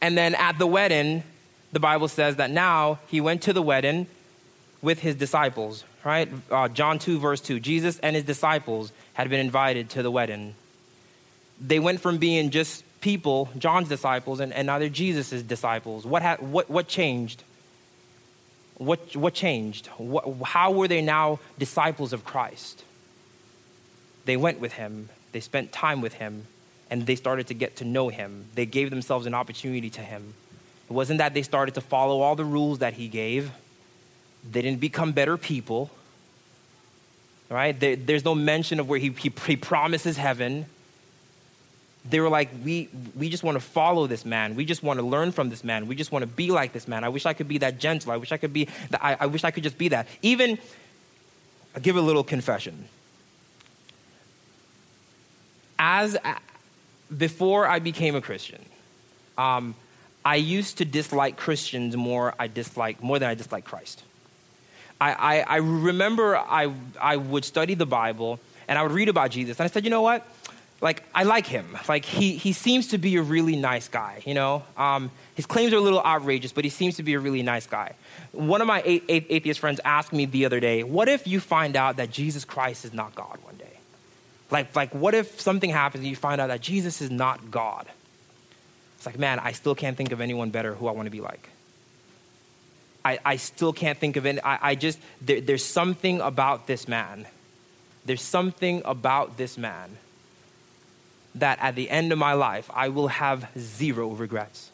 And then at the wedding, the Bible says that now he went to the wedding with his disciples, right? Uh, John 2, verse 2. Jesus and his disciples had been invited to the wedding they went from being just people, John's disciples, and, and now they're Jesus' disciples. What, ha- what, what changed? What, what changed? What, how were they now disciples of Christ? They went with him, they spent time with him, and they started to get to know him. They gave themselves an opportunity to him. It wasn't that they started to follow all the rules that he gave, they didn't become better people. Right? There, there's no mention of where he, he, he promises heaven they were like, we, we just want to follow this man. We just want to learn from this man. We just want to be like this man. I wish I could be that gentle. I wish I could be, that, I, I wish I could just be that. Even, I'll give a little confession. As, before I became a Christian, um, I used to dislike Christians more, I dislike, more than I dislike Christ. I, I, I remember I, I would study the Bible and I would read about Jesus, and I said, you know what? Like I like him. Like he he seems to be a really nice guy. You know, um, his claims are a little outrageous, but he seems to be a really nice guy. One of my a- a- atheist friends asked me the other day, "What if you find out that Jesus Christ is not God one day? Like like what if something happens and you find out that Jesus is not God?" It's like, man, I still can't think of anyone better who I want to be like. I, I still can't think of any. I, I just there, there's something about this man. There's something about this man that at the end of my life, I will have zero regrets.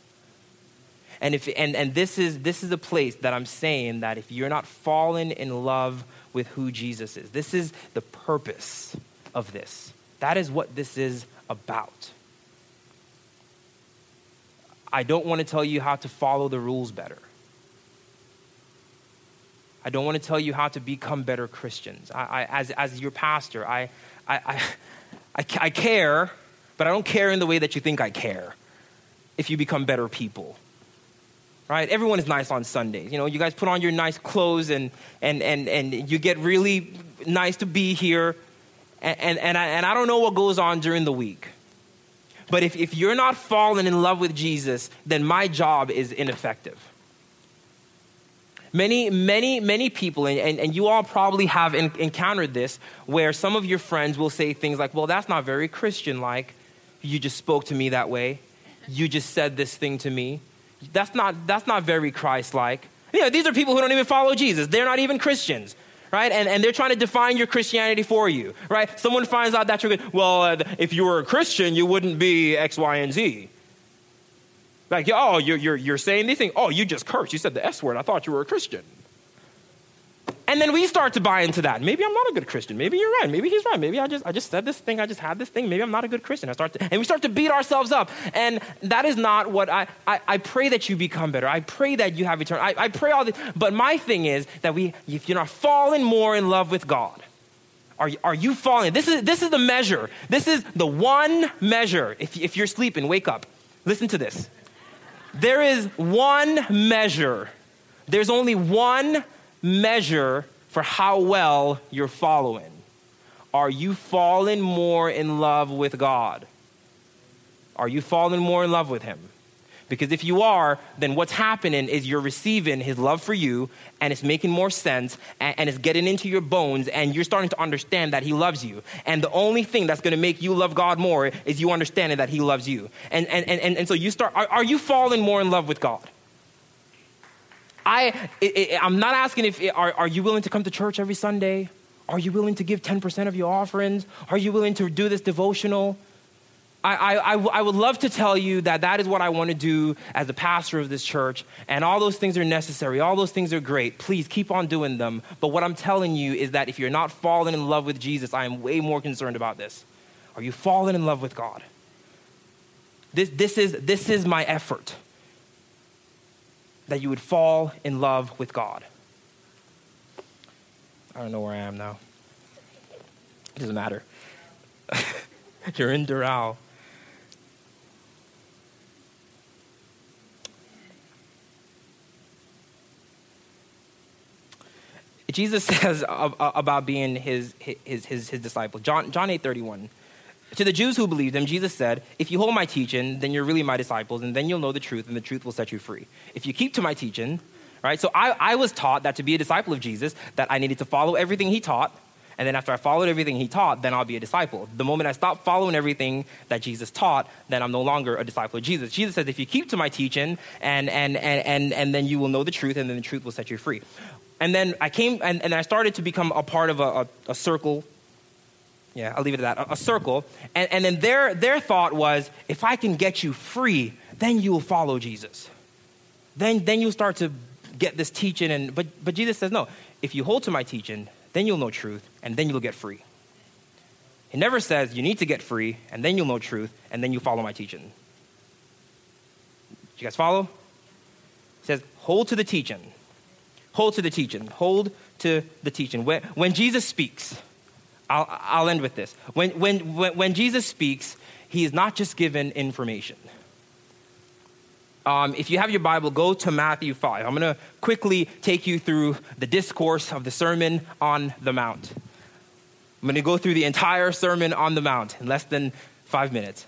And, if, and, and this, is, this is a place that I'm saying that if you're not falling in love with who Jesus is, this is the purpose of this. That is what this is about. I don't want to tell you how to follow the rules better. I don't want to tell you how to become better Christians. I, I, as, as your pastor, I, I, I, I care, but I don't care in the way that you think I care if you become better people. Right? Everyone is nice on Sundays. You know, you guys put on your nice clothes and, and, and, and you get really nice to be here. And, and, and, I, and I don't know what goes on during the week. But if, if you're not falling in love with Jesus, then my job is ineffective. Many, many, many people, and, and, and you all probably have in, encountered this, where some of your friends will say things like, Well, that's not very Christian like. You just spoke to me that way. You just said this thing to me. That's not, that's not very Christ like. You know, these are people who don't even follow Jesus, they're not even Christians right? And, and they're trying to define your Christianity for you, right? Someone finds out that you're good. Well, uh, if you were a Christian, you wouldn't be X, Y, and Z. Like, oh, you're, you're, you're saying these things. Oh, you just cursed. You said the S word. I thought you were a Christian. And then we start to buy into that. Maybe I'm not a good Christian. Maybe you're right. Maybe he's right. Maybe I just, I just said this thing. I just had this thing. Maybe I'm not a good Christian. I start to, and we start to beat ourselves up. And that is not what I, I, I pray that you become better. I pray that you have eternal. I, I pray all this. But my thing is that we, if you're not falling more in love with God, are, are you falling? This is, this is the measure. This is the one measure. If, if you're sleeping, wake up. Listen to this. There is one measure. There's only one measure for how well you're following. Are you falling more in love with God? Are you falling more in love with Him? Because if you are, then what's happening is you're receiving His love for you, and it's making more sense, and, it's getting into your bones, and you're starting to understand that He loves you. And the only thing that's going to make you love God more is you understanding that He loves you. And, and, and, and so you start, are, are you falling more in love with God? I, it, I'm not asking if, are, are you willing to come to church every Sunday? Are you willing to give 10% of your offerings? Are you willing to do this devotional? I, I, I, would love to tell you that that is what I want to do as the pastor of this church, and all those things are necessary. All those things are great. Please keep on doing them. But what I'm telling you is that if you're not falling in love with Jesus, I am way more concerned about this. Are you falling in love with God? This, this, is, this is my effort that you would fall in love with God. I don't know where I am now. It doesn't matter. You're in Doral. Jesus says about being his, his, his, his disciple. John, John 8 31. To the Jews who believed him, Jesus said, If you hold my teaching, then you're really my disciples, and then you'll know the truth, and the truth will set you free. If you keep to my teaching, right? So I, I was taught that to be a disciple of Jesus, that I needed to follow everything he taught, and then after I followed everything he taught, then I'll be a disciple. The moment I stop following everything that Jesus taught, then I'm no longer a disciple of Jesus. Jesus says, if you keep to my teaching, and, and, and, and, and then you will know the truth, and then the truth will set you free. And then I came, and, and I started to become a part of a, a, a circle yeah, I'll leave it at that, a, a circle. And, and then their, their thought was if I can get you free, then you will follow Jesus. Then, then you'll start to get this teaching. And, but, but Jesus says, no, if you hold to my teaching, then you'll know truth, and then you'll get free. He never says you need to get free, and then you'll know truth, and then you follow my teaching. you guys follow? He says, hold to the teaching. Hold to the teaching. Hold to the teaching. When, when Jesus speaks, I'll, I'll end with this. When, when, when, when Jesus speaks, he is not just given information. Um, if you have your Bible, go to Matthew 5. I'm going to quickly take you through the discourse of the Sermon on the Mount. I'm going to go through the entire Sermon on the Mount in less than five minutes.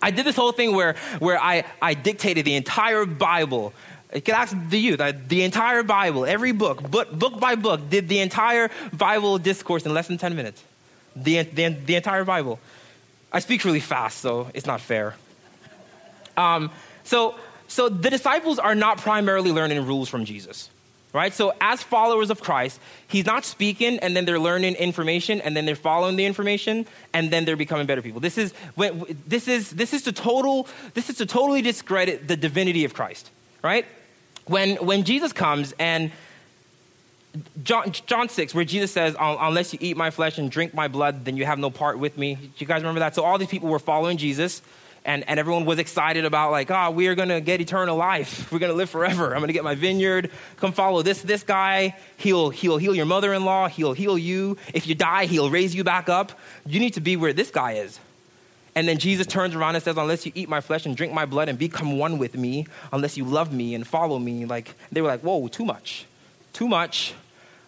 I did this whole thing where, where I, I dictated the entire Bible ask the youth. the entire Bible, every book, book, book by book, did the entire Bible discourse in less than 10 minutes. The, the, the entire Bible. I speak really fast, so it's not fair. Um, so, so the disciples are not primarily learning rules from Jesus, right? So as followers of Christ, he's not speaking and then they're learning information and then they're following the information and then they're becoming better people. This is, this is, this is to total, this is to totally discredit the divinity of Christ, right? When, when Jesus comes and John, John 6, where Jesus says, Unless you eat my flesh and drink my blood, then you have no part with me. Do you guys remember that? So all these people were following Jesus. and, and everyone was excited about like, oh, we are gonna get eternal life. We're gonna live forever. I'm gonna get my vineyard. Come follow this this guy. He'll he'll heal your mother-in-law. He'll heal you. If you die, he'll raise you back up. You need to be where this guy is. And then Jesus turns around and says, Unless you eat my flesh and drink my blood and become one with me, unless you love me and follow me, like they were like, Whoa, too much. Too much.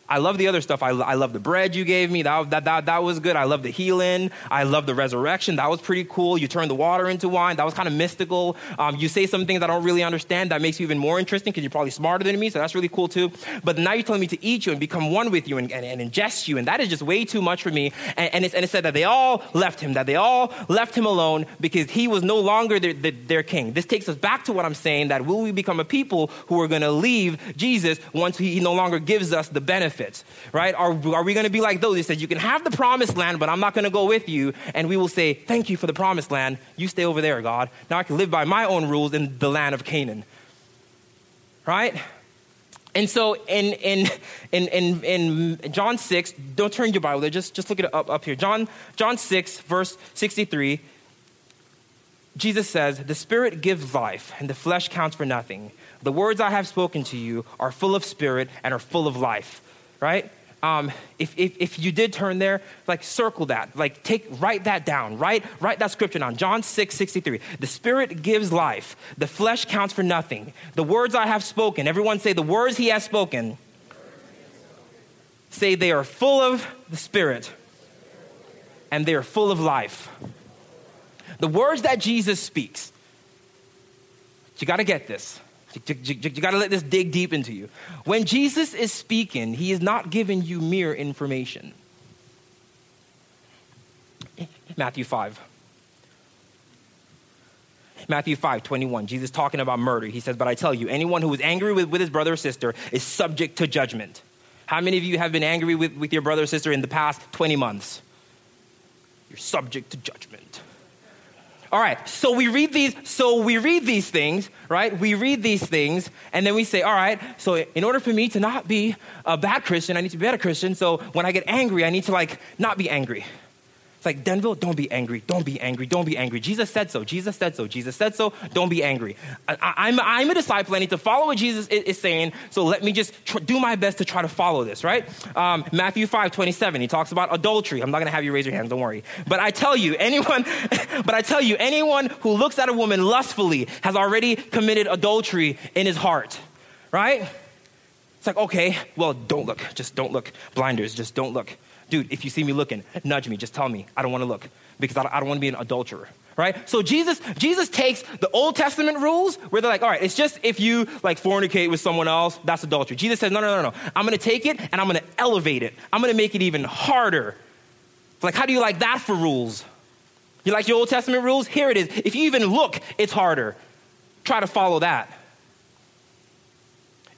I love the other stuff. I, I love the bread you gave me. That, that, that, that was good. I love the healing. I love the resurrection. That was pretty cool. You turned the water into wine. That was kind of mystical. Um, you say some things I don't really understand. That makes you even more interesting because you're probably smarter than me. So that's really cool too. But now you're telling me to eat you and become one with you and, and, and ingest you. And that is just way too much for me. And, and, and, it said that they all left him, that they all left him alone because he was no longer their, their, their king. This takes us back to what I'm saying that will we become a people who are going to leave Jesus once he no longer gives us the benefit? Benefits, right? Are, are we going to be like those? He said, You can have the promised land, but I'm not going to go with you. And we will say, Thank you for the promised land. You stay over there, God. Now I can live by my own rules in the land of Canaan, right? And so in, in, in, in, in John 6, don't turn your Bible there, just, just look it up, up here. John, John 6, verse 63, Jesus says, The Spirit gives life, and the flesh counts for nothing. The words I have spoken to you are full of spirit and are full of life right? Um, if, if, if you did turn there, like circle that, like take, write that down, write, write that scripture down. John 6, 63. The spirit gives life. The flesh counts for nothing. The words I have spoken, everyone say the words he has spoken. Say they are full of the spirit and they are full of life. The words that Jesus speaks, you got to get this. You, got to let this dig deep into you. When Jesus is speaking, he is not giving you mere information. Matthew 5. Matthew 5, 21, Jesus talking about murder. He says, But I tell you, anyone who is angry with, with his brother or sister is subject to judgment. How many of you have been angry with, with your brother or sister in the past 20 months? You're subject to judgment. All right, so we read these, so we read these things, right? We read these things, and then we say, all right, so in order for me to not be a bad Christian, I need to be a better Christian. So when I get angry, I need to like not be angry. It's like, Denville, don't be angry. Don't be angry. Don't be angry. Jesus said so. Jesus said so. Jesus said so. Don't be angry. I, am I'm, I'm a disciple. I need to follow what Jesus is, is saying. So let me just tr- do my best to try to follow this, right? Um, Matthew 5, 27, he talks about adultery. I'm not going to have you raise your hands. Don't worry. But I tell you, anyone, but I tell you, anyone who looks at a woman lustfully has already committed adultery in his heart, right? It's like, okay, well, don't look. Just don't look. Blinders, just don't look dude, if you see me looking, nudge me, just tell me. I don't want to look because I don't want to be an adulterer. Right? So Jesus, Jesus takes the Old Testament rules where they're like, all right, it's just if you like fornicate with someone else, that's adultery. Jesus says, no, no, no, no. I'm gonna take it and I'm gonna elevate it. I'm gonna make it even harder. Like, how do you like that for rules? You like your Old Testament rules? Here it is. If you even look, it's harder. Try to follow that.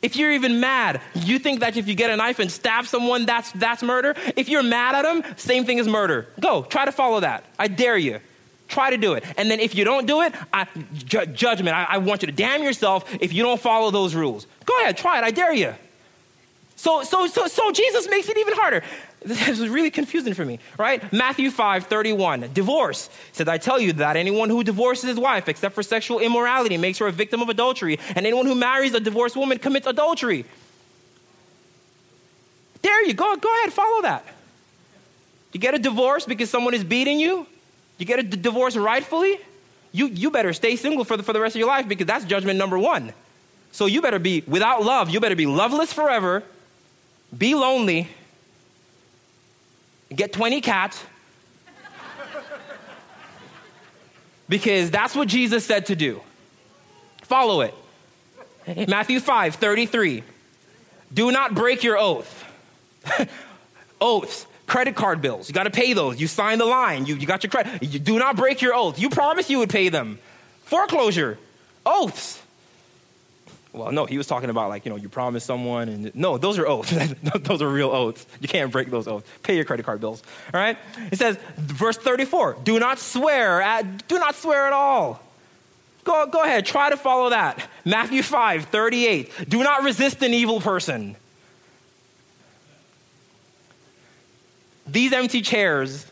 If you're even mad, you think that if you get a knife and stab someone, that's, that's murder? If you're mad at them, same thing as murder. Go, try to follow that. I dare you. Try to do it. And then if you don't do it, I, ju- judgment. I, I want you to damn yourself if you don't follow those rules. Go ahead, try it. I dare you. So, so, so, so Jesus makes it even harder. This is really confusing for me, right? Matthew 5, 31. Divorce. said, I tell you that anyone who divorces his wife, except for sexual immorality, makes her a victim of adultery, and anyone who marries a divorced woman commits adultery. Dare you, go, go ahead, follow that. You get a divorce because someone is beating you? You get a d- divorce rightfully? You, you better stay single for the, for the rest of your life because that's judgment number one. So you better be without love, you better be loveless forever, be lonely, get 20 cats. because that's what Jesus said to do. Follow it. Matthew 5 33. Do not break your oath. Oaths, credit card bills. You got to pay those. You sign the line. You, you got your credit. You do not break your oath. You promise you would pay them. Foreclosure, oaths. Well, no, he was talking about like, you know, you promise someone and no, those are oaths. those are real oaths. You can't break those oaths. Pay your credit card bills. All right? It says, verse 34, do not swear at, do not swear at all. Go, go ahead, try to follow that. Matthew 5, 38. Do not resist an evil person. These empty chairs,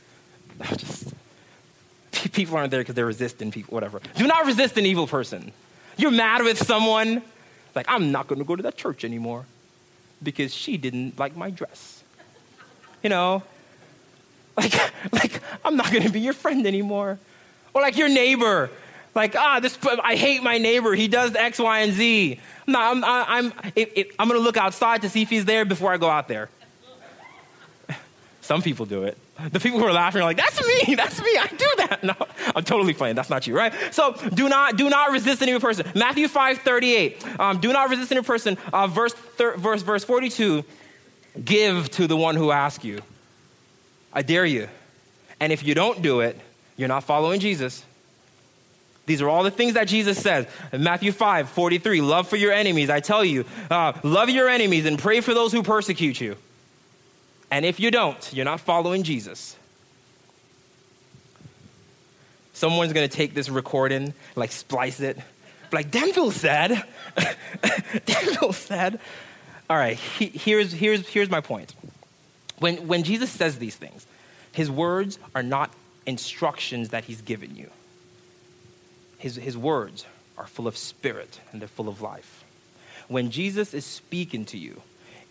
just, people aren't there because they're resisting people, whatever. Do not resist an evil person. You're mad with someone, like, I'm not going to go to that church anymore because she didn't like my dress. You know, like, like I'm not going to be your friend anymore. Or like your neighbor, like, ah, this, I hate my neighbor. He does X, Y, and Z. No, I'm, I'm, I'm going to look outside to see if he's there before I go out there. Some people do it. The people who are laughing are like, "That's me. That's me. I do that." No, I'm totally playing. That's not you, right? So do not do not resist any person. Matthew five thirty eight. Um, do not resist any person. Uh, verse thir- verse verse forty two. Give to the one who asks you. I dare you. And if you don't do it, you're not following Jesus. These are all the things that Jesus says. In Matthew 5 43, love for your enemies. I tell you, uh, love your enemies and pray for those who persecute you. And if you don't, you're not following Jesus. Someone's to take this recording, like splice it. Like Denville said. Denville said. All right, he, here's, here's, here's my point. When, when Jesus says these things, his words are not instructions that he's given you. His, his words are full of spirit and they're full of life. When Jesus is speaking to you,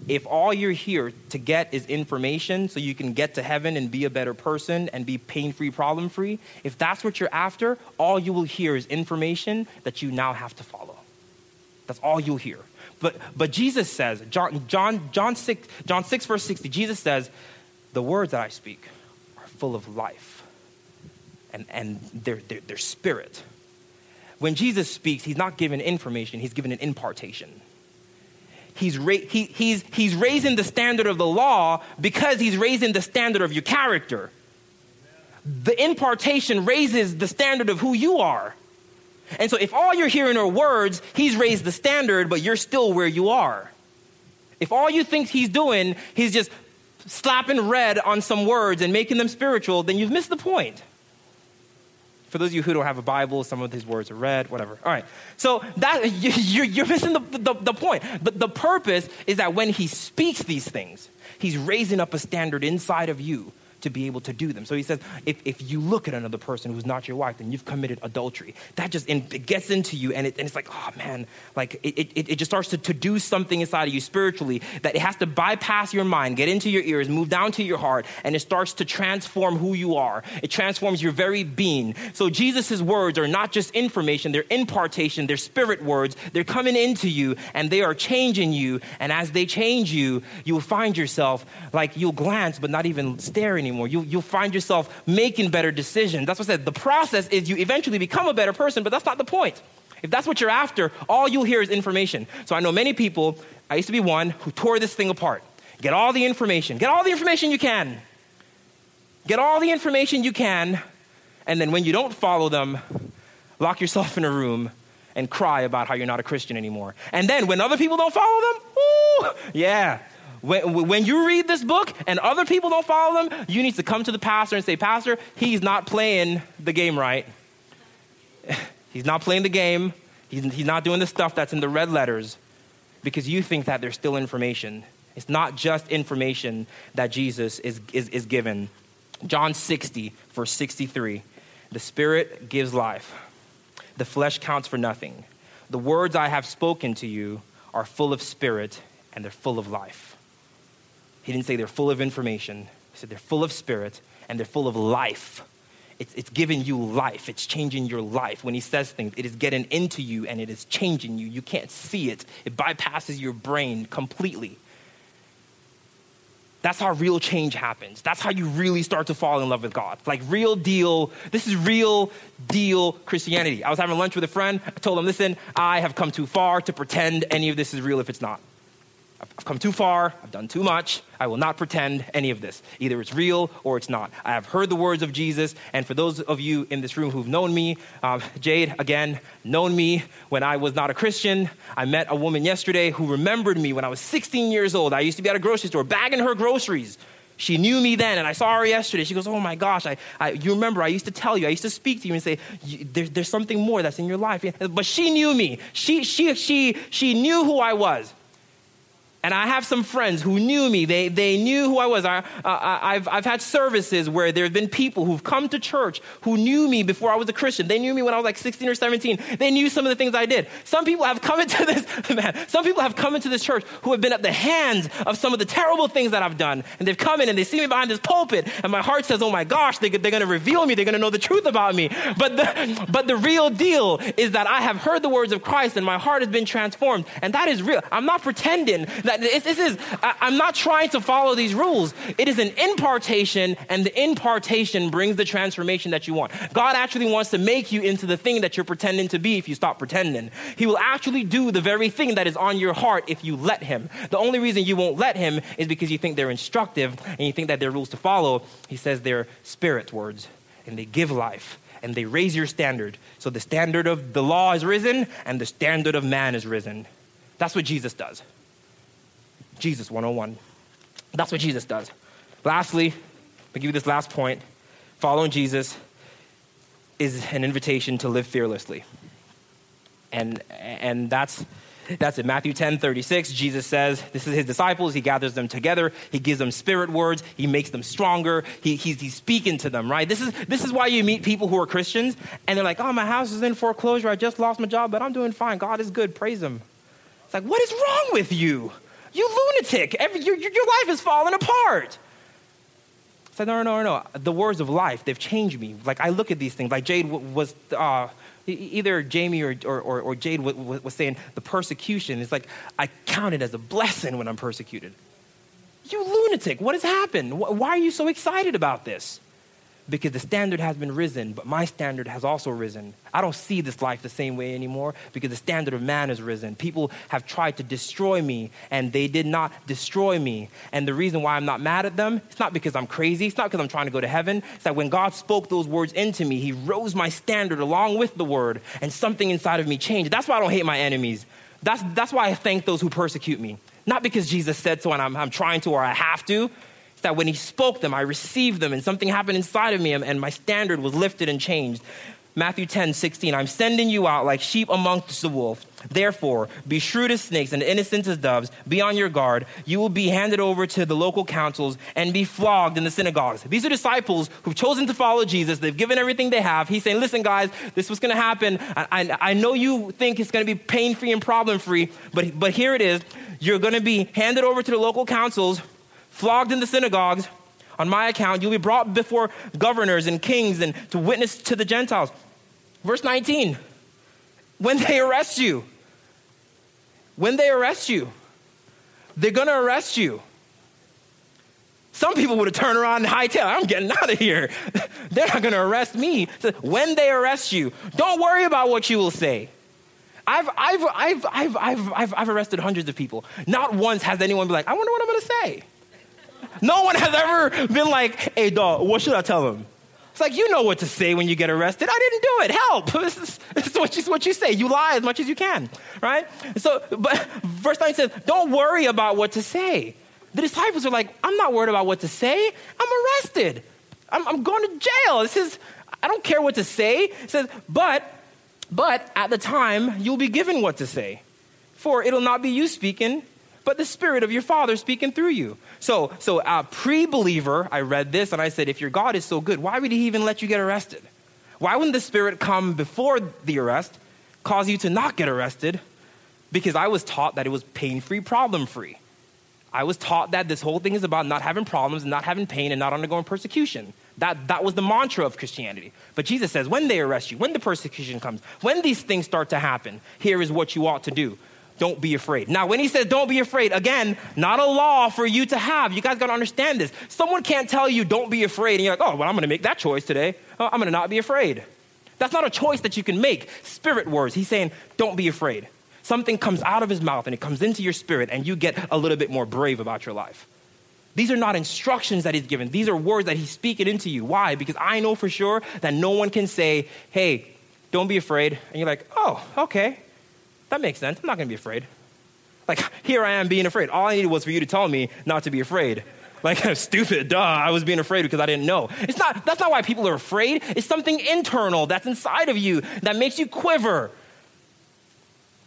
if all you're here to get is information so you can get to heaven and be a better person and be pain free, problem free, if that's what you're after, all you will hear is information that you now have to follow. That's all you'll hear. But, but Jesus says, John, John, John, 6, John 6, verse 60, Jesus says, The words that I speak are full of life and, and they're, they're, they're spirit. When Jesus speaks, he's not given information, he's given an impartation he's, ra- he, he's, he's raising the standard of the law because he's raising the standard of your character. The impartation raises the standard of who you are. And so, if all you're hearing are words, he's raised the standard, but you're still where you are. If all you think he's doing, he's just slapping red on some words and making them spiritual, then you've missed the point. For those of you who don't have a Bible, some of these words are red, whatever. All right. So that you're, you're missing the, the, the point. But the purpose is that when he speaks these things, he's raising up a standard inside of you to be able to do them. So he says, if, if you look at another person who's not your wife, then you've committed adultery. That just it gets into you, and, it, and it's like, oh man, like it, it, it just starts to, to do something inside of you spiritually that it has to bypass your mind, get into your ears, move down to your heart, and it starts to transform who you are. It transforms your very being. So Jesus' words are not just information, they're impartation, they're spirit words. They're coming into you, and they are changing you. And as they change you, you'll find yourself like you'll glance, but not even stare anymore anymore. You, you'll find yourself making better decisions. That's what I said. The process is you eventually become a better person, but that's not the point. If that's what you're after, all you'll hear is information. So I know many people, I used to be one, who tore this thing apart. Get all the information, get all the information you can. Get all the information you can, and then when you don't follow them, lock yourself in a room and cry about how you're not a Christian anymore. And then when other people don't follow them, ooh, yeah, when, when you read this book and other people don't follow them, you need to come to the pastor and say, Pastor, he's not playing the game right. he's not playing the game. He's, he's not doing the stuff that's in the red letters because you think that there's still information. It's not just information that Jesus is, is, is given. John 60, verse 63 The Spirit gives life, the flesh counts for nothing. The words I have spoken to you are full of spirit and they're full of life. He didn't say they're full of information. He said they're full of spirit and they're full of life. It's, it's giving you life. It's changing your life. When he says things, it is getting into you and it is changing you. You can't see it, it bypasses your brain completely. That's how real change happens. That's how you really start to fall in love with God. Like real deal, this is real deal Christianity. I was having lunch with a friend. I told him, listen, I have come too far to pretend any of this is real if it's not. I've come too far. I've done too much. I will not pretend any of this. Either it's real or it's not. I have heard the words of Jesus. And for those of you in this room who've known me, um, Jade, again, known me when I was not a Christian. I met a woman yesterday who remembered me when I was 16 years old. I used to be at a grocery store bagging her groceries. She knew me then, and I saw her yesterday. She goes, Oh my gosh, I, I, you remember I used to tell you, I used to speak to you and say, there, There's something more that's in your life. But she knew me. She, she, she, she knew who I was. And I have some friends who knew me. They, they knew who I was. I, have I've had services where there have been people who've come to church who knew me before I was a Christian. They knew me when I was like 16 or 17. They knew some of the things I did. Some people have come into this, man, some people have come into this church who have been at the hands of some of the terrible things that I've done. And they've come in and they see me behind this pulpit. And my heart says, oh my gosh, they, they're going to reveal me. They're going to know the truth about me. But the, but the real deal is that I have heard the words of Christ and my heart has been transformed. And that is real. I'm not pretending that this, this is, I, I'm not trying to follow these rules. It is an impartation, and the impartation brings the transformation that you want. God actually wants to make you into the thing that you're pretending to be if you stop pretending. He will actually do the very thing that is on your heart if you let Him. The only reason you won't let Him is because you think they're instructive and you think that they're rules to follow. He says they're spirit words and they give life and they raise your standard. So the standard of the law is risen and the standard of man is risen. That's what Jesus does. Jesus 101. That's what Jesus does. Lastly, I'll give you this last point. Following Jesus is an invitation to live fearlessly. And, and that's, that's it. Matthew 10 36, Jesus says, This is his disciples. He gathers them together. He gives them spirit words. He makes them stronger. He, he's, he's speaking to them, right? This is, this is why you meet people who are Christians and they're like, Oh, my house is in foreclosure. I just lost my job, but I'm doing fine. God is good. Praise him. It's like, What is wrong with you? You lunatic. Every, your, your life is falling apart. I said, no, no, no, no. The words of life, they've changed me. Like, I look at these things. Like, Jade was, uh, either Jamie or, or, or Jade was saying, the persecution is like, I count it as a blessing when I'm persecuted. You lunatic. What has happened? Why are you so excited about this? Because the standard has been risen, but my standard has also risen. I don't see this life the same way anymore because the standard of man has risen. People have tried to destroy me, and they did not destroy me. And the reason why I'm not mad at them, it's not because I'm crazy, it's not because I'm trying to go to heaven. It's that when God spoke those words into me, He rose my standard along with the word, and something inside of me changed. That's why I don't hate my enemies. That's, that's why I thank those who persecute me. Not because Jesus said so and I'm, I'm trying to or I have to that when he spoke them, I received them, and something happened inside of me, and my standard was lifted and changed. Matthew 10, 16, I'm sending you out like sheep amongst the wolf. Therefore, be shrewd as snakes and innocent as doves. Be on your guard. You will be handed over to the local councils and be flogged in the synagogues. These are disciples who've chosen to follow Jesus. They've given everything they have. He's saying, Listen, guys, this was going to happen. I, I, I know you think it's going to be pain free and problem free, but, but here it is. You're going to be handed over to the local councils flogged in the synagogues on my account. You'll be brought before governors and kings and to witness to the Gentiles. Verse 19 when they arrest you, when they arrest you, they're going to arrest you. Some people would have turned around and hightail. I'm getting out of here. They're not going to arrest me. When they arrest you, don't worry about what you will say. I've, I've, I've, I've, I've, I've, I've arrested hundreds of people. Not once has anyone been like, I wonder what I'm going to say. No one has ever been like, hey, dog, what should I tell him? It's like, you know what to say when you get arrested. I didn't do it. Help. This is, this is what, you, what you say. You lie as much as you can, right? So, but verse 9 says, don't worry about what to say. The disciples are like, I'm not worried about what to say. I'm arrested. I'm, I'm going to jail. This is, I don't care what to say. It says, but, but at the time, you'll be given what to say. For it'll not be you speaking, but the Spirit of your Father speaking through you. So, so a pre-believer, I read this and I said, if your God is so good, why would he even let you get arrested? Why wouldn't the Spirit come before the arrest, cause you to not get arrested? Because I was taught that it was pain-free, problem-free. I was taught that this whole thing is about not having problems and not having pain and not undergoing persecution. That, that was the mantra of Christianity. But Jesus says, when they arrest you, when the persecution comes, when these things start to happen, here is what you ought to do don't be afraid. Now, when he says don't be afraid, again, not a law for you to have. You guys got to understand this. Someone can't tell you don't be afraid, and you're like, oh, well, I'm going to make that choice today. Oh, I'm going to not be afraid. That's not a choice that you can make. Spirit words. He's saying, don't be afraid. Something comes out of his mouth and it comes into your spirit, and you get a little bit more brave about your life. These are not instructions that he's given. These are words that he's speaking into you. Why? Because I know for sure that no one can say, hey, don't be afraid. And you're like, oh, okay. That makes sense. I'm not going to be afraid. Like, here I am being afraid. All I needed was for you to tell me not to be afraid. Like, stupid, duh, I was being afraid because I didn't know. It's not, that's not why people are afraid. It's something internal that's inside of you that makes you quiver.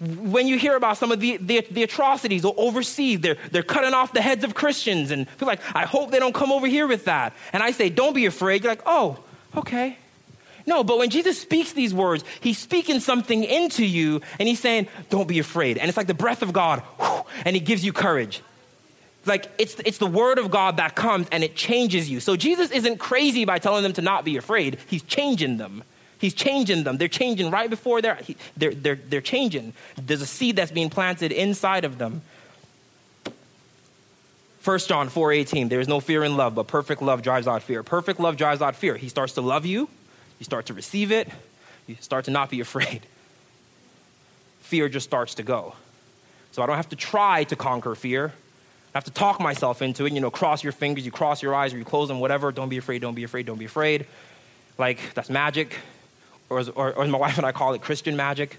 when you hear about some of the, the, the, atrocities overseas, they're, they're cutting off the heads of Christians, and feel like, I hope they don't come over here with that. And I say, don't be afraid. You're like, oh, okay. No, but when Jesus speaks these words, he's speaking something into you, and he's saying, don't be afraid. And it's like the breath of God, and he gives you courage. Like it's, it's the word of God that comes and it changes you. So Jesus isn't crazy by telling them to not be afraid, he's changing them. He's changing them. They're changing right before they're, they're, they're, they're changing. There's a seed that's being planted inside of them. 1 John 4:18 there is no fear in love but perfect love drives out fear. Perfect love drives out fear. He starts to love you, you start to receive it, you start to not be afraid. Fear just starts to go. So I don't have to try to conquer fear. I have to talk myself into it, you know, cross your fingers, you cross your eyes or you close them whatever, don't be afraid, don't be afraid, don't be afraid. Like that's magic or, or, or my wife and I call it Christian magic,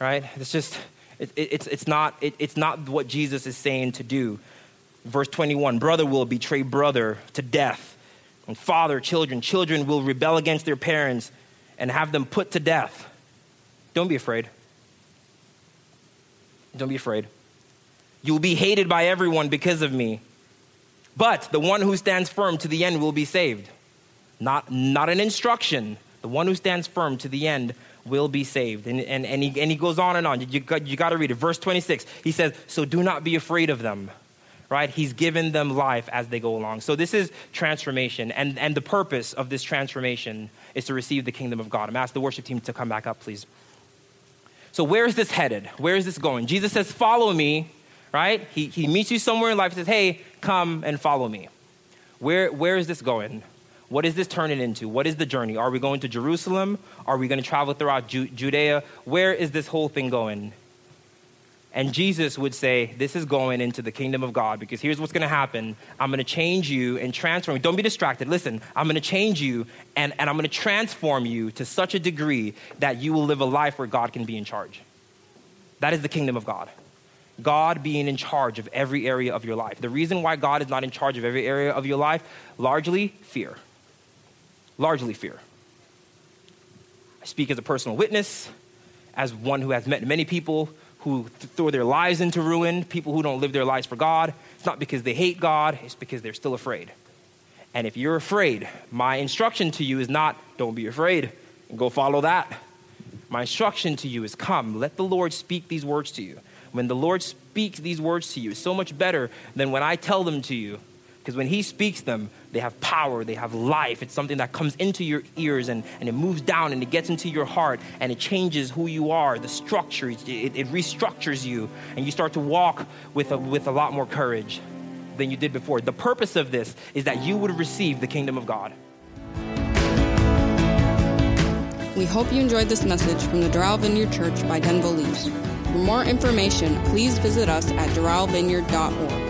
right? It's just, it, it, it's, it's, not, it, it's not what Jesus is saying to do. Verse 21 Brother will betray brother to death, and father, children. Children will rebel against their parents and have them put to death. Don't be afraid. Don't be afraid. You will be hated by everyone because of me. But the one who stands firm to the end will be saved. Not, not an instruction, the one who stands firm to the end will be saved. And, and, and, he, and he goes on and on. You got, you got to read it. Verse 26, he says, So do not be afraid of them. Right? He's given them life as they go along. So this is transformation. And, and the purpose of this transformation is to receive the kingdom of God. I'm ask the worship team to come back up, please. So where is this headed? Where is this going? Jesus says, Follow me, right? He, he meets you somewhere in life and says, Hey, come and follow me. Where, where is this going? What is this turning into? What is the journey? Are we going to Jerusalem? Are we going to travel throughout Ju- Judea? Where is this whole thing going? And Jesus would say, This is going into the kingdom of God because here's what's going to happen. I'm going to change you and transform you. Don't be distracted. Listen, I'm going to change you and, and I'm going to transform you to such a degree that you will live a life where God can be in charge. That is the kingdom of God. God being in charge of every area of your life. The reason why God is not in charge of every area of your life, largely fear largely fear. I speak as a personal witness, as one who has met many people who th- throw their lives into ruin, people who don't live their lives for God. It's not because they hate God, it's because they're still afraid. And if you're afraid, my instruction to you is not don't be afraid and go follow that. My instruction to you is come, let the Lord speak these words to you. When the Lord speaks these words to you, it's so much better than when I tell them to you because when he speaks them, they have power, they have life. It's something that comes into your ears and, and it moves down and it gets into your heart and it changes who you are, the structure, it, it restructures you, and you start to walk with a, with a lot more courage than you did before. The purpose of this is that you would receive the kingdom of God. We hope you enjoyed this message from the Doral Vineyard Church by Denville Leaf. For more information, please visit us at doralvineyard.org.